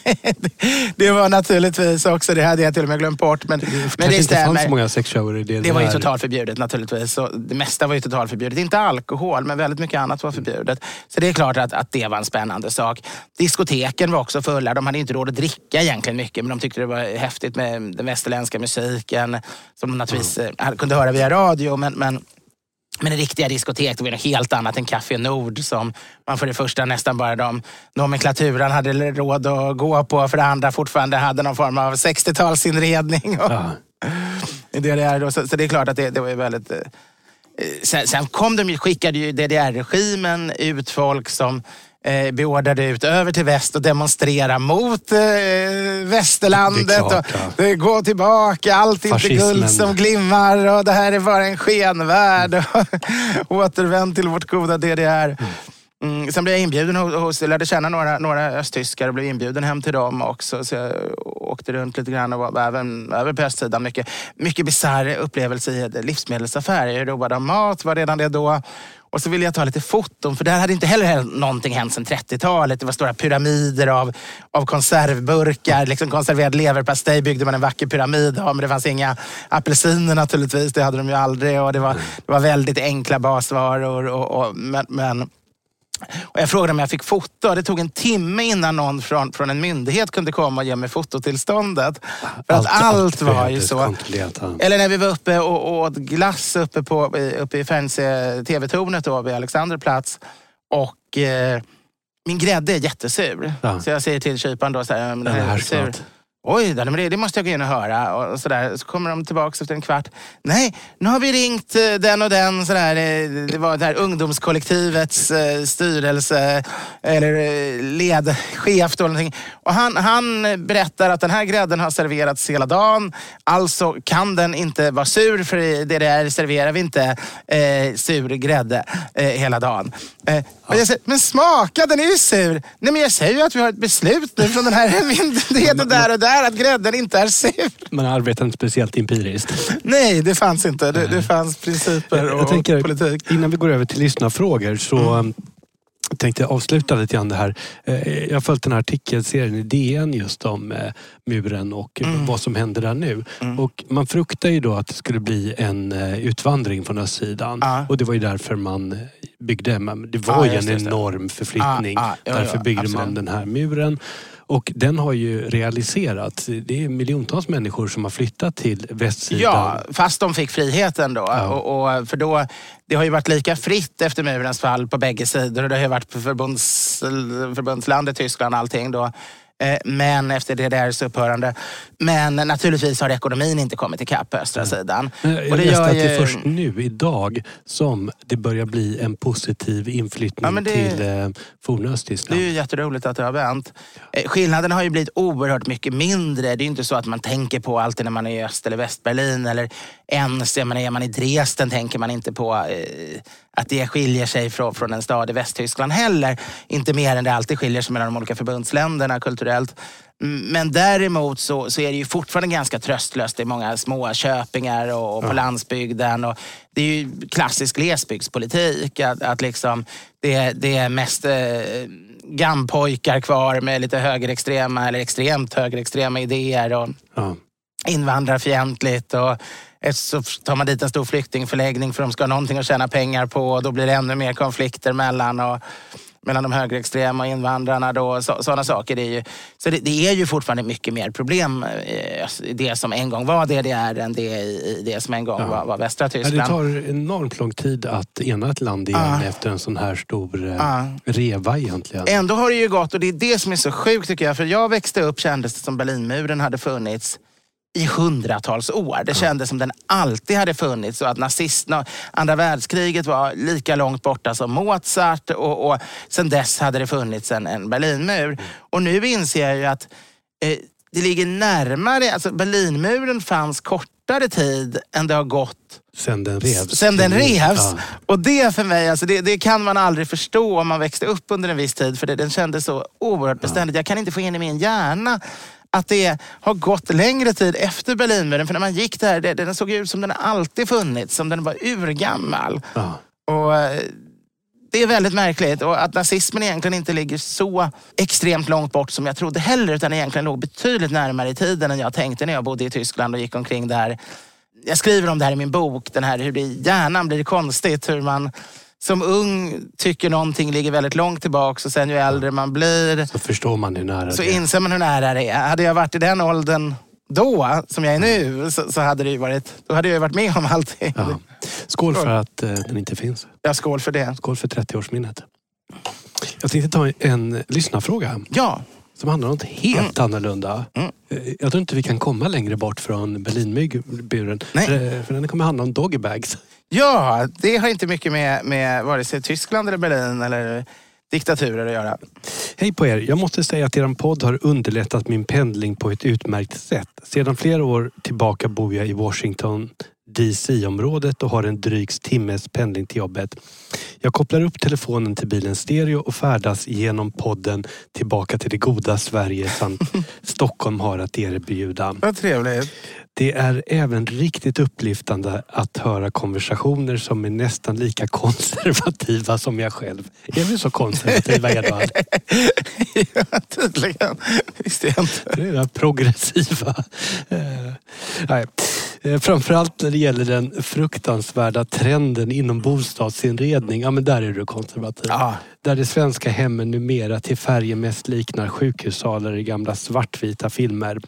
det var naturligtvis också, det hade jag till och med glömt bort. Men, Det men kanske det inte fanns så många sexshower i det. Det var ju där. totalförbjudet naturligtvis. Så det mesta var ju totalförbjudet. Inte alkohol, men väldigt mycket annat var förbjudet. Så det är klart att, att det var en spännande sak. Diskoteken var också fulla. De hade inte råd att dricka egentligen mycket, men de tyckte det var häftigt med den västerländska musiken. Som de naturligtvis eh, kunde höra via radio. Men, men men en riktiga diskotek det var något helt annat än Café Nord som man för det första nästan bara de nomenklaturan hade råd att gå på. För det andra fortfarande hade någon form av 60-talsinredning. Och, Ja. DDR då. Så, så det är klart att det, det var ju väldigt... eh, Sen, sen kom de ju, skickade ju DDR-regimen ut folk som eh, beordrade ut över till väst och demonstrera mot eh, västerlandet. Det är klart, och, ja. det går tillbaka, allt är inte guld som glimmar och det här är bara en skenvärld. Och Återvänd till vårt goda DDR. Mm, sen blev jag inbjuden hos, jag lärde känna några, några östtyskar och blev inbjuden hem till dem också. Så jag åkte runt lite grann och var även, även på östsidan. Mycket, mycket bisarr upplevelse i en livsmedelsaffär. Jag roade av mat, var redan det då. Och så ville jag ta lite foton, för där hade inte heller någonting hänt sedan 30-talet. Det var stora pyramider av, av konservburkar. Liksom konserverad leverpastej byggde man en vacker pyramid av, men det fanns inga apelsiner naturligtvis. Det hade de ju aldrig. Och det, var, det var väldigt enkla basvaror. Och, och, men, men och jag frågade om jag fick foto. Det tog en timme innan någon från, från en myndighet kunde komma och ge mig fototillståndet. För att allt, var ju så. Eller när vi var uppe och åt glass uppe, på, uppe i Färnse TV-tornet då, vid Alexanderplats. Och eh, min grädde är jättesur. Ja. Så jag säger till kyparen då så här, Den här är sur. Oj, då, men det, det måste jag gå in och höra. Och, och så, där. så kommer de tillbaka efter en kvart. Nej, nu har vi ringt eh, den och den. Så där, eh, det var det här ungdomskollektivets eh, styrelse eller ledchef. Då, eller. Och han, han berättar att den här grädden har serverats hela dagen. Alltså kan den inte vara sur för i DDR serverar vi inte eh, sur grädde eh, hela dagen. Eh, jag säger, men smaka, den är ju sur. Nej men jag säger ju att vi har ett beslut nu från den här myndigheten där och där att grädden inte är sur. Man arbetar inte speciellt empiriskt. Nej, det fanns inte. Det, det fanns principer och Jag tänker, politik. innan vi går över till lyssnarfrågor så mm. tänkte jag avsluta lite grann det här. Eh, Jag har följt den här artikelserien i DN just om eh, muren och Mm. vad som händer där nu. Och man fruktar ju då att det skulle bli en eh, utvandring från östsidan. Ja. Och det var ju därför man byggde, men det var Ja, ju en det, just det. enorm förflyttning. Ja, ja, jo, därför byggde man absolut. den här muren. Och den har ju realiserats. Det är miljontals människor som har flyttat till västsidan. Ja, fast de fick friheten då. Ja. Och, och, för då. Det har ju varit lika fritt efter murens fall på bägge sidor. Och det har ju varit förbunds, förbundslandet Tyskland och allting då. Eh, Men efter DDRs upphörande. Men naturligtvis har ekonomin inte kommit ikapp på östra sidan. Men Jag Och det läste att det är ju- först nu, idag, som det börjar bli en positiv inflyttning Ja, det- till eh, forna Det är Östtyskland. ju jätteroligt att det har vänt. Eh, Skillnaden har ju blivit oerhört mycket mindre. Det är ju inte så att man tänker på alltid när man är i Öst eller Västberlin. Eller ens jag menar, är man i Dresden tänker man inte på eh, att det skiljer sig från, från en stad i Västtyskland heller. Inte mer än det alltid skiljer sig mellan de olika förbundsländerna kulturellt. Men däremot så, så är det ju fortfarande ganska tröstlöst i många små köpingar och, och på landsbygden. Och det är ju klassisk glesbygdspolitik. Att, att liksom det, det är mest eh, gampojkar kvar med lite högerextrema eller extremt högerextrema idéer. Och, Ja. invandrarfientligt. Och så tar man dit en stor flyktingförläggning för de ska ha någonting att tjäna pengar på. Och då blir det ännu mer konflikter mellan, och, mellan de högerextrema och invandrarna. Då, så, sådana saker. Det är ju, så det, det är ju fortfarande mycket mer problem eh, i det som en gång var DDR än det i det som en gång Ja. var, var västra Tyskland. det tar enormt lång tid att ena ett land igen Ja. efter en sån här stor eh, Ja. reva egentligen. Ändå har det ju gått, och det är det som är så sjukt tycker jag. För jag växte upp kändes det som Berlinmuren hade funnits i hundratals år. Det kändes som den alltid hade funnits och att nazisterna, andra världskriget var lika långt borta som Mozart och, och sen dess hade det funnits en, en Berlinmur. Och nu inser jag ju att eh, det ligger närmare, alltså Berlinmuren fanns kortare tid än det har gått Sen den revs. Sen den revs. Ja. Och det för mig, alltså det, det kan man aldrig förstå om man växte upp under en viss tid. För det, den kändes så oerhört beständigt. Jag kan inte få in i min hjärna att det har gått längre tid efter Berlinmuren. För när man gick där, det, den såg ut som den alltid funnits. Som den var urgammal. Ja. Och, eh, det är väldigt märkligt och att nazismen egentligen inte ligger så extremt långt bort som jag trodde heller utan egentligen låg betydligt närmare i tiden än jag tänkte när jag bodde i Tyskland och gick omkring där. Jag skriver om det här i min bok, den här hur det i hjärnan blir konstigt, hur man som ung tycker någonting ligger väldigt långt tillbaka och sen ju äldre man blir Så förstår man hur nära så det är. inser man hur nära det är. Hade jag varit i den åldern då, som jag är nu, så, så hade det ju varit, då hade jag ju varit med om allting. Ja. Skål för att eh, den inte finns. Ja, skål för det. Skål för 30-årsminnet. Jag tänkte ta en lyssnarfråga Ja, som handlar om något helt annorlunda. Mm. Eh, Jag tror inte vi kan komma längre bort från Berlinmyggburen. Nej. För, för den kommer handla om doggybags ja, det har inte mycket med, med vare sig Tyskland eller Berlin eller diktaturer att göra. Hej på er! Jag måste säga att er podd har underlättat min pendling på ett utmärkt sätt. Sedan flera år tillbaka bor jag i Washington DC-området och har en dryg timmes pendling till jobbet. Jag kopplar upp telefonen till bilens stereo och färdas genom podden tillbaka till det goda Sverige samt Stockholm har att erbjuda. Vad trevligt. Det är även riktigt upplyftande att höra konversationer som är nästan lika konservativa som jag själv. Är vi så konservativa Edvard? ja, tydligen. Visste jag inte. Det är progressiva. Eh, nej. Eh, Framförallt när det gäller den fruktansvärda trenden inom bostadsinredning. Ja men där är du konservativ. Ja. Där de svenska hemmen numera till färgen mest liknar sjukhussalar i gamla svartvita filmer.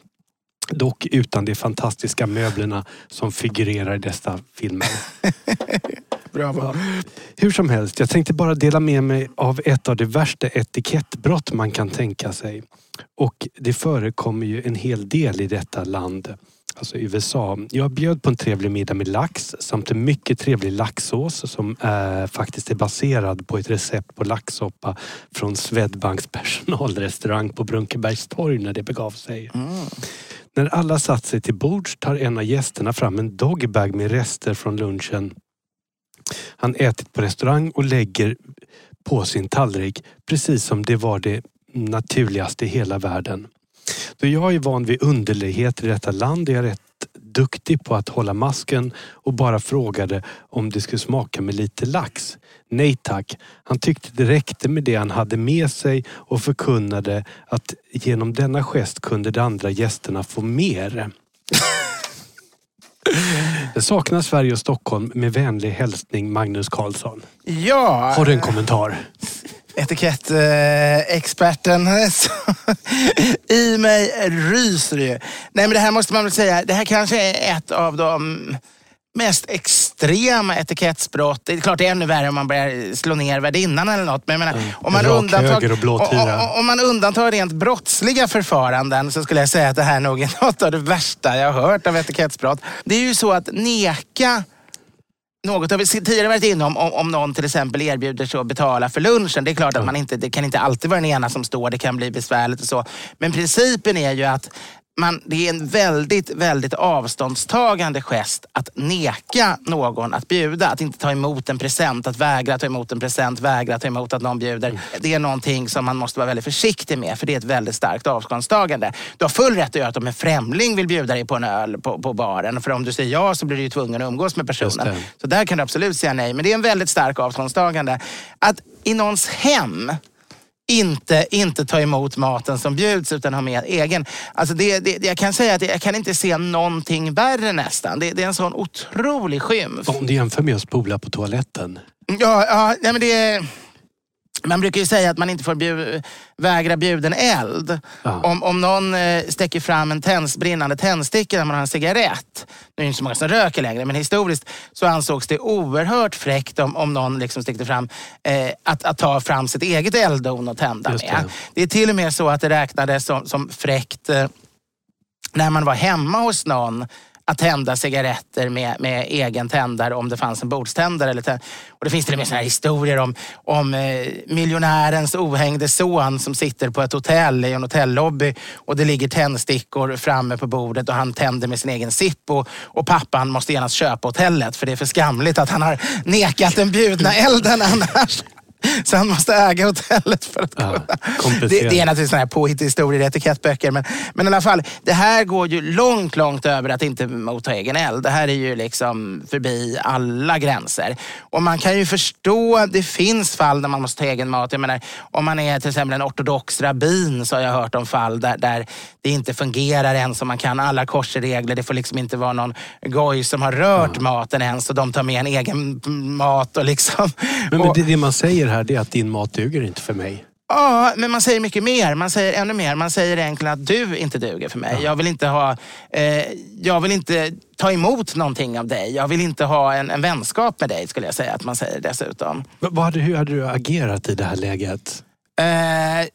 Dock utan de fantastiska möblerna som figurerar i dessa filmer. Bravo. Hur som helst, jag tänkte bara dela med mig av ett av de värsta etikettbrott man kan tänka sig. Och det förekommer ju en hel del i detta land, alltså USA. Jag bjöd på en trevlig middag med lax samt en mycket trevlig laxsås som är, faktiskt är baserad på ett recept på laxsoppa från Swedbanks personalrestaurang på Brunkebergstorg när det begav sig. När alla satt sig till bords tar en av gästerna fram en dogbag med rester från lunchen han ätit på restaurang och lägger på sin tallrik precis som det var det naturligaste i hela världen. Då jag är van vid underligheter i detta land är jag rätt duktig på att hålla masken och bara frågade om det skulle smaka med lite lax. Nej tack. Han tyckte det räckte med det han hade med sig och förkunnade att genom denna gest kunde de andra gästerna få mer. Jag saknar Sverige och Stockholm med vänlig hälsning Magnus Karlsson. Ja, Har du en kommentar? etikettexperten. I mig ryser det ju. Nej men det här måste man väl säga, det här kanske är ett av de mest extrema etikettsbrott. Det är klart det är ännu värre om man börjar slå ner värdinnan eller något. Men menar, om, man undantar, om, om man undantar rent brottsliga förfaranden så skulle jag säga att det här nog är något av det värsta jag har hört av etikettsbrott. Det är ju så att neka något har vi tidigare varit inne om, om, om någon till exempel erbjuder sig att betala för lunchen. Det är klart att man inte, det kan inte alltid vara den ena som står, det kan bli besvärligt och så. Men principen är ju att man, det är en väldigt, väldigt avståndstagande gest att neka någon att bjuda. Att inte ta emot en present, att vägra ta emot en present, vägra ta emot att någon bjuder. Det är någonting som man måste vara väldigt försiktig med för det är ett väldigt starkt avståndstagande. Du har full rätt att göra att om en främling vill bjuda dig på en öl på, på baren. För om du säger ja så blir du tvungen att umgås med personen. Så där kan du absolut säga nej. Men det är en väldigt stark avståndstagande. Att i någons hem inte, inte ta emot maten som bjuds utan ha med egen. Alltså det, det, jag kan säga att jag kan inte se någonting värre nästan. Det, det är en sån otrolig skymf. Om du jämför med att spola på toaletten. Ja, ja nej men det är... Man brukar ju säga att man inte får bjud, vägra bjuden eld. Ja. Om, om någon eh, sticker fram en tänds, brinnande tändsticka när man har en cigarett. Nu är det inte så många som röker längre, men historiskt så ansågs det oerhört fräckt om, om någon liksom stickte fram eh, att, att ta fram sitt eget elddon och tända Just med. det. Det är till och med så att det räknades som, som fräckt eh, när man var hemma hos någon att tända cigaretter med, med egen tändare om det fanns en bordständare. Eller och det finns till och med såna här historier om, om eh, miljonärens ohängde son som sitter på ett hotell i en hotellobby och det ligger tändstickor framme på bordet och han tänder med sin egen Zippo och pappan måste genast köpa hotellet för det är för skamligt att han har nekat den bjudna elden annars. Så han måste äga hotellet för att Ja, kolla. kompensera. det, det är naturligtvis sådana här påhittade historier i etikettböcker. Men, men i alla fall, det här går ju långt, långt över att inte motta egen eld. Det här är ju liksom förbi alla gränser. Och man kan ju förstå, det finns fall där man måste ta egen mat. Jag menar, om man är till exempel en ortodox rabbin så har jag hört om fall där, där det inte fungerar ens som man kan alla korsregler. Det får liksom inte vara någon goj som har rört maten ens och de tar med en egen mat. Och liksom, Men, men och- det, det man säger här det är att din mat duger inte för mig. Ja, men man säger mycket mer. Man säger ännu mer. Man säger egentligen att du inte duger för mig. Jag vill inte ha... Eh, jag vill inte ta emot någonting av dig. Jag vill inte ha en, en vänskap med dig, skulle jag säga att man säger dessutom. Men Vad hade, hur hade du agerat i det här läget? Eh,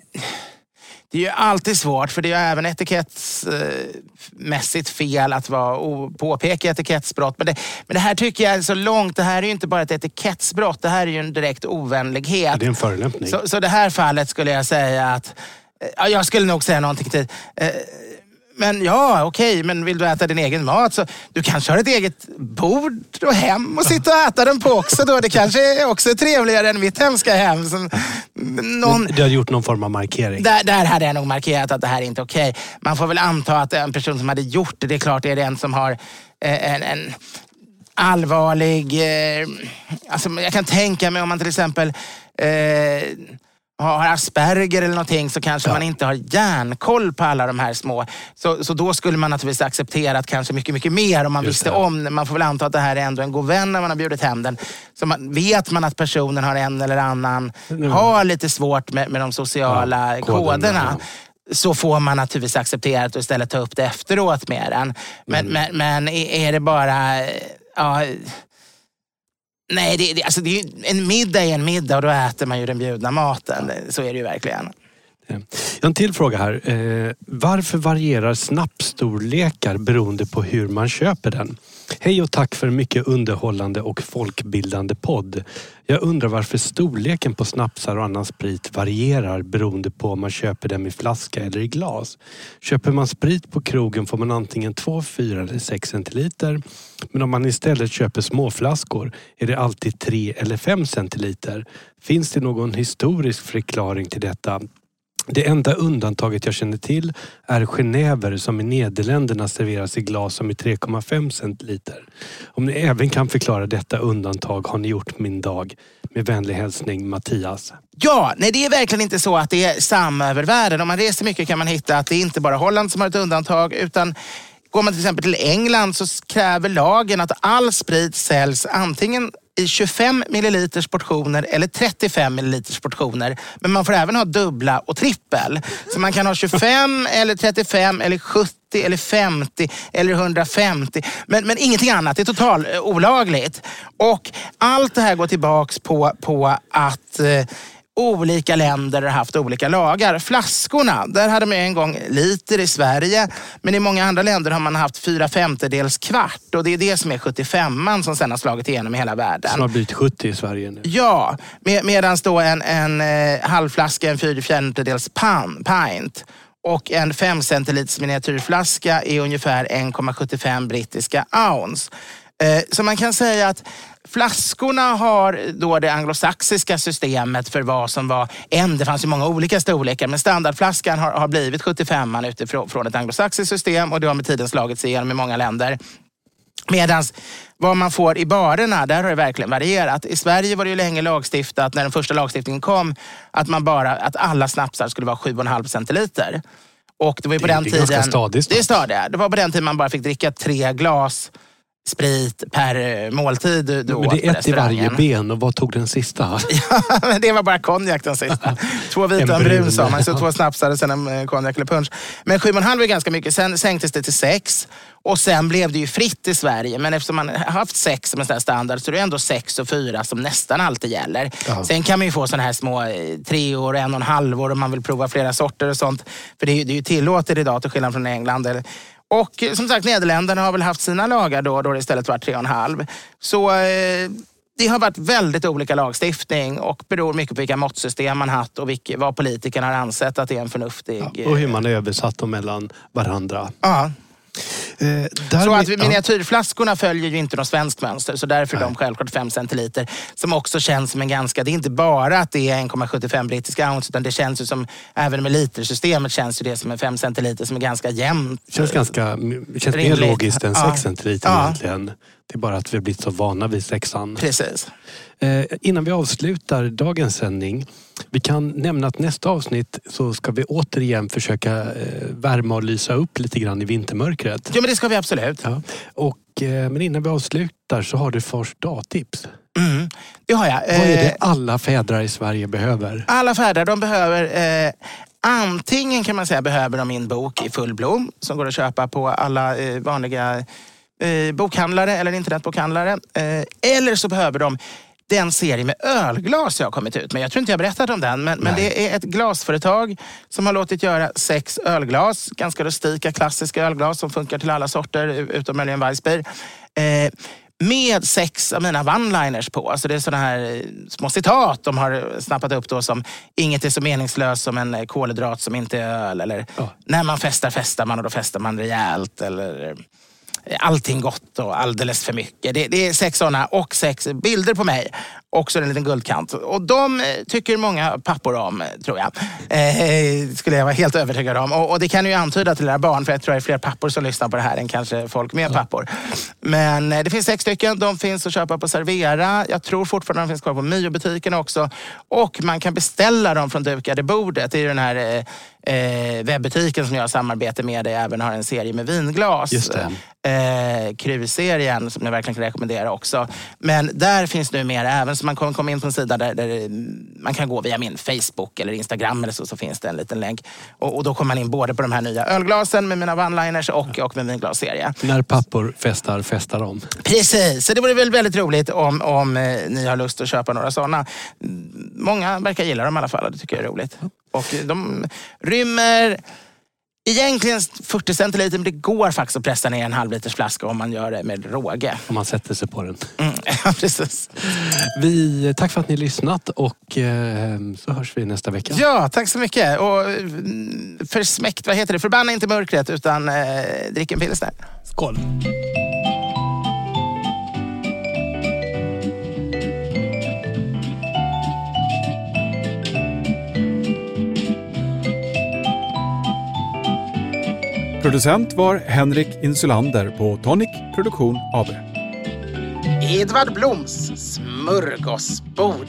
det är ju alltid svårt, för det är ju även etikettsmässigt fel att vara påpeka etikettsbrott. Men det, men det här tycker jag är så långt. Det här är ju inte bara ett etikettsbrott. Det här är ju en direkt ovänlighet. Det är en förolämpning. Så, så det här fallet skulle jag säga att... eh, Ja, jag skulle nog säga någonting till... Men ja, okej, men vill du äta din egen mat så du kanske har ett eget bord och hem och sitta och äta den på också då. Det kanske är också trevligare än mitt hemska hem. Som någon, Du har gjort någon form av markering. där, där hade jag nog markerat att det här är inte okej. Man får väl anta att en person som hade gjort det, det är klart det är den som har eh, en, en allvarlig... Eh, alltså jag kan tänka mig om man till exempel eh, har Asperger eller någonting så kanske man inte har järnkoll på alla de här små. Så, så då skulle man naturligtvis accepterat kanske mycket, mycket mer om man Just visste det. om. Man får väl anta att det här är ändå en god vän när man har bjudit hem den. Så man, vet man att personen har en eller annan, har lite svårt med, med de sociala Ja, koderna, koderna ja. så får man naturligtvis acceptera det och istället ta upp det efteråt med den. Men, men, men är det bara... Ja, nej, det, det, alltså det är en middag är en middag och då äter man ju den bjudna maten. Så är det ju verkligen. Jag har en till fråga här. Eh, varför varierar snapsstorlekar beroende på hur man köper den? Hej och tack för en mycket underhållande och folkbildande podd. Jag undrar varför storleken på snapsar och annan sprit varierar beroende på om man köper dem i flaska eller i glas. Köper man sprit på krogen får man antingen 2, 4 eller 6 centiliter. Men om man istället köper småflaskor är det alltid 3 eller 5 centiliter. Finns det någon historisk förklaring till detta? Det enda undantaget jag känner till är genever som i Nederländerna serveras i glas som är 3,5 centiliter. Om ni även kan förklara detta undantag har ni gjort min dag. Med vänlig hälsning Mattias. Ja, nej det är verkligen inte så att det är samma över världen. Om man reser mycket kan man hitta att det är inte bara Holland som har ett undantag utan går man till exempel till England så kräver lagen att all sprit säljs antingen i 25 milliliters portioner eller 35 milliliters portioner. Men man får även ha dubbla och trippel. Så man kan ha 25 eller 35 eller 70 eller 50 eller 150. Men, men ingenting annat. Det är totalt eh, olagligt. Och allt det här går tillbaks på, på att eh, olika länder har haft olika lagar. Flaskorna, där hade man en gång liter i Sverige. Men i många andra länder har man haft fyra femtedels kvart. Och det är det som är 75an som sen har slagit igenom i hela världen. Som har blivit 70 i Sverige nu. Ja, med, medan då en, en eh, halvflaska, en fyra fjärdedels pint och en 5 centiliters miniatyrflaska är ungefär 1,75 brittiska ounce. Eh, så man kan säga att flaskorna har då det anglosaxiska systemet för vad som var en. Det fanns ju många olika storlekar men standardflaskan har, har blivit 75 utifrån från ett anglosaxiskt system och det har med tiden slagit sig igenom i många länder. Medan vad man får i barerna, där har det verkligen varierat. I Sverige var det ju länge lagstiftat, när den första lagstiftningen kom, att, man bara, att alla snapsar skulle vara 7,5 centiliter. Och det var på Det är- den det är tiden... ganska stadigt Det är stadigt. Det var på den tiden man bara fick dricka tre glas sprit per eh, måltid du, du Men det är ett i varje ben och vad tog den sista? Men det var bara konjak den sista. Två vita och en brun sa man. Så två snapsar och sen en eh, konjak eller punch. Men 7,5 är ganska mycket. Sen sänktes det till 6. Och sen blev det ju fritt i Sverige. Men eftersom man har haft 6 som en sån standard så är det ändå 6 och 4 som nästan alltid gäller. Ja. Sen kan man ju få såna här små eh, tre år, en och en halv år om man vill prova flera sorter och sånt. För det är ju, det är ju tillåtet idag till skillnad från England. Och eh, som sagt, Nederländerna har väl haft sina lagar då, då det istället var tre och en halv. Så eh, det har varit väldigt olika lagstiftning och beror mycket på vilka måttsystem man haft och vilka, vad politikerna har ansett att det är en förnuftig... Och hur man har översatt dem mellan varandra. Ja. Där så att miniatyrflaskorna följer ju inte något svenskt mönster. Så därför är de självklart 5 centiliter. Som också känns som en ganska... Det är inte bara att det är 1,75 brittiska ounce. Utan det känns ju som, även med litersystemet känns ju det som en 5 centiliter som är ganska jämnt. Känns, ganska, det känns mer logiskt än Ja. 6 centiliter egentligen. Det är bara att vi har blivit så vana vid sexan. Precis. Eh, innan vi avslutar dagens sändning. Vi kan nämna att nästa avsnitt så ska vi återigen försöka eh, värma och lysa upp lite grann i vintermörkret. Jo men det ska vi absolut. Ja. Och, eh, men innan vi avslutar så har du fars dagtips. Mm, det har jag. Vad är Eh, det alla fädrar i Sverige behöver? Alla fäder de behöver eh, antingen kan man säga behöver de min bok i full blom som går att köpa på alla eh, vanliga eh, bokhandlare eller internetbokhandlare. Eh, eller så behöver de den serie med ölglas jag har kommit ut med. Jag tror inte jag berättat om den, men, men det är ett glasföretag som har låtit göra sex ölglas. Ganska rustika, klassiska ölglas som funkar till alla sorter, utom möjligen Weissbier. Eh, med sex av mina one-liners på. Alltså det är sådana här eh, små citat de har snappat upp då som Inget är så meningslöst som en eh, kolhydrat som inte är öl. Eller När man festar festar man och då festar man rejält. Eller eh, Allting gott och alldeles för mycket. Det, det är sex sådana och sex bilder på mig. Också en liten guldkant. Och de eh, tycker många pappor om, eh, tror jag. Eh, skulle jag vara helt övertygad om. Och, och det kan ju antyda till era barn, för jag tror det är fler pappor som lyssnar på det här än kanske folk med pappor. Men eh, det finns sex stycken. De finns att köpa på Servera. Jag tror fortfarande de finns kvar på Mio-butiken också. Och man kan beställa dem från Dukade bordet. Det är ju den här eh, eh, webbutiken som jag har samarbete med där jag även har en serie med vinglas. Just det. Eh, Krus-serien som jag verkligen kan rekommendera också. Men där finns nu mer även, så man kommer komma in på en sida där, där man kan gå via min Facebook eller Instagram eller så, så finns det en liten länk. Och, och då kommer man in både på de här nya ölglasen med mina one-liners och, och med min glasserie. När pappor festar, festar de. Precis, så det vore väl väldigt roligt om, om eh, ni har lust att köpa några sådana. Många verkar gilla dem i alla fall och det tycker jag är roligt. Och de rymmer egentligen 40 centiliter men det går faktiskt att pressa ner en halvliters flaska om man gör det med råge. Om man sätter sig på den. Mm, ja, precis. Vi, tack för att ni lyssnat och eh, så hörs vi nästa vecka. Ja, tack så mycket. Och mm, försmäkt, vad heter det? Förbanna inte mörkret utan eh, drick en pilsner. Skål! Producent var Henrik Insulander på Tonic Produktion AB. Edvard Bloms smörgåsbord.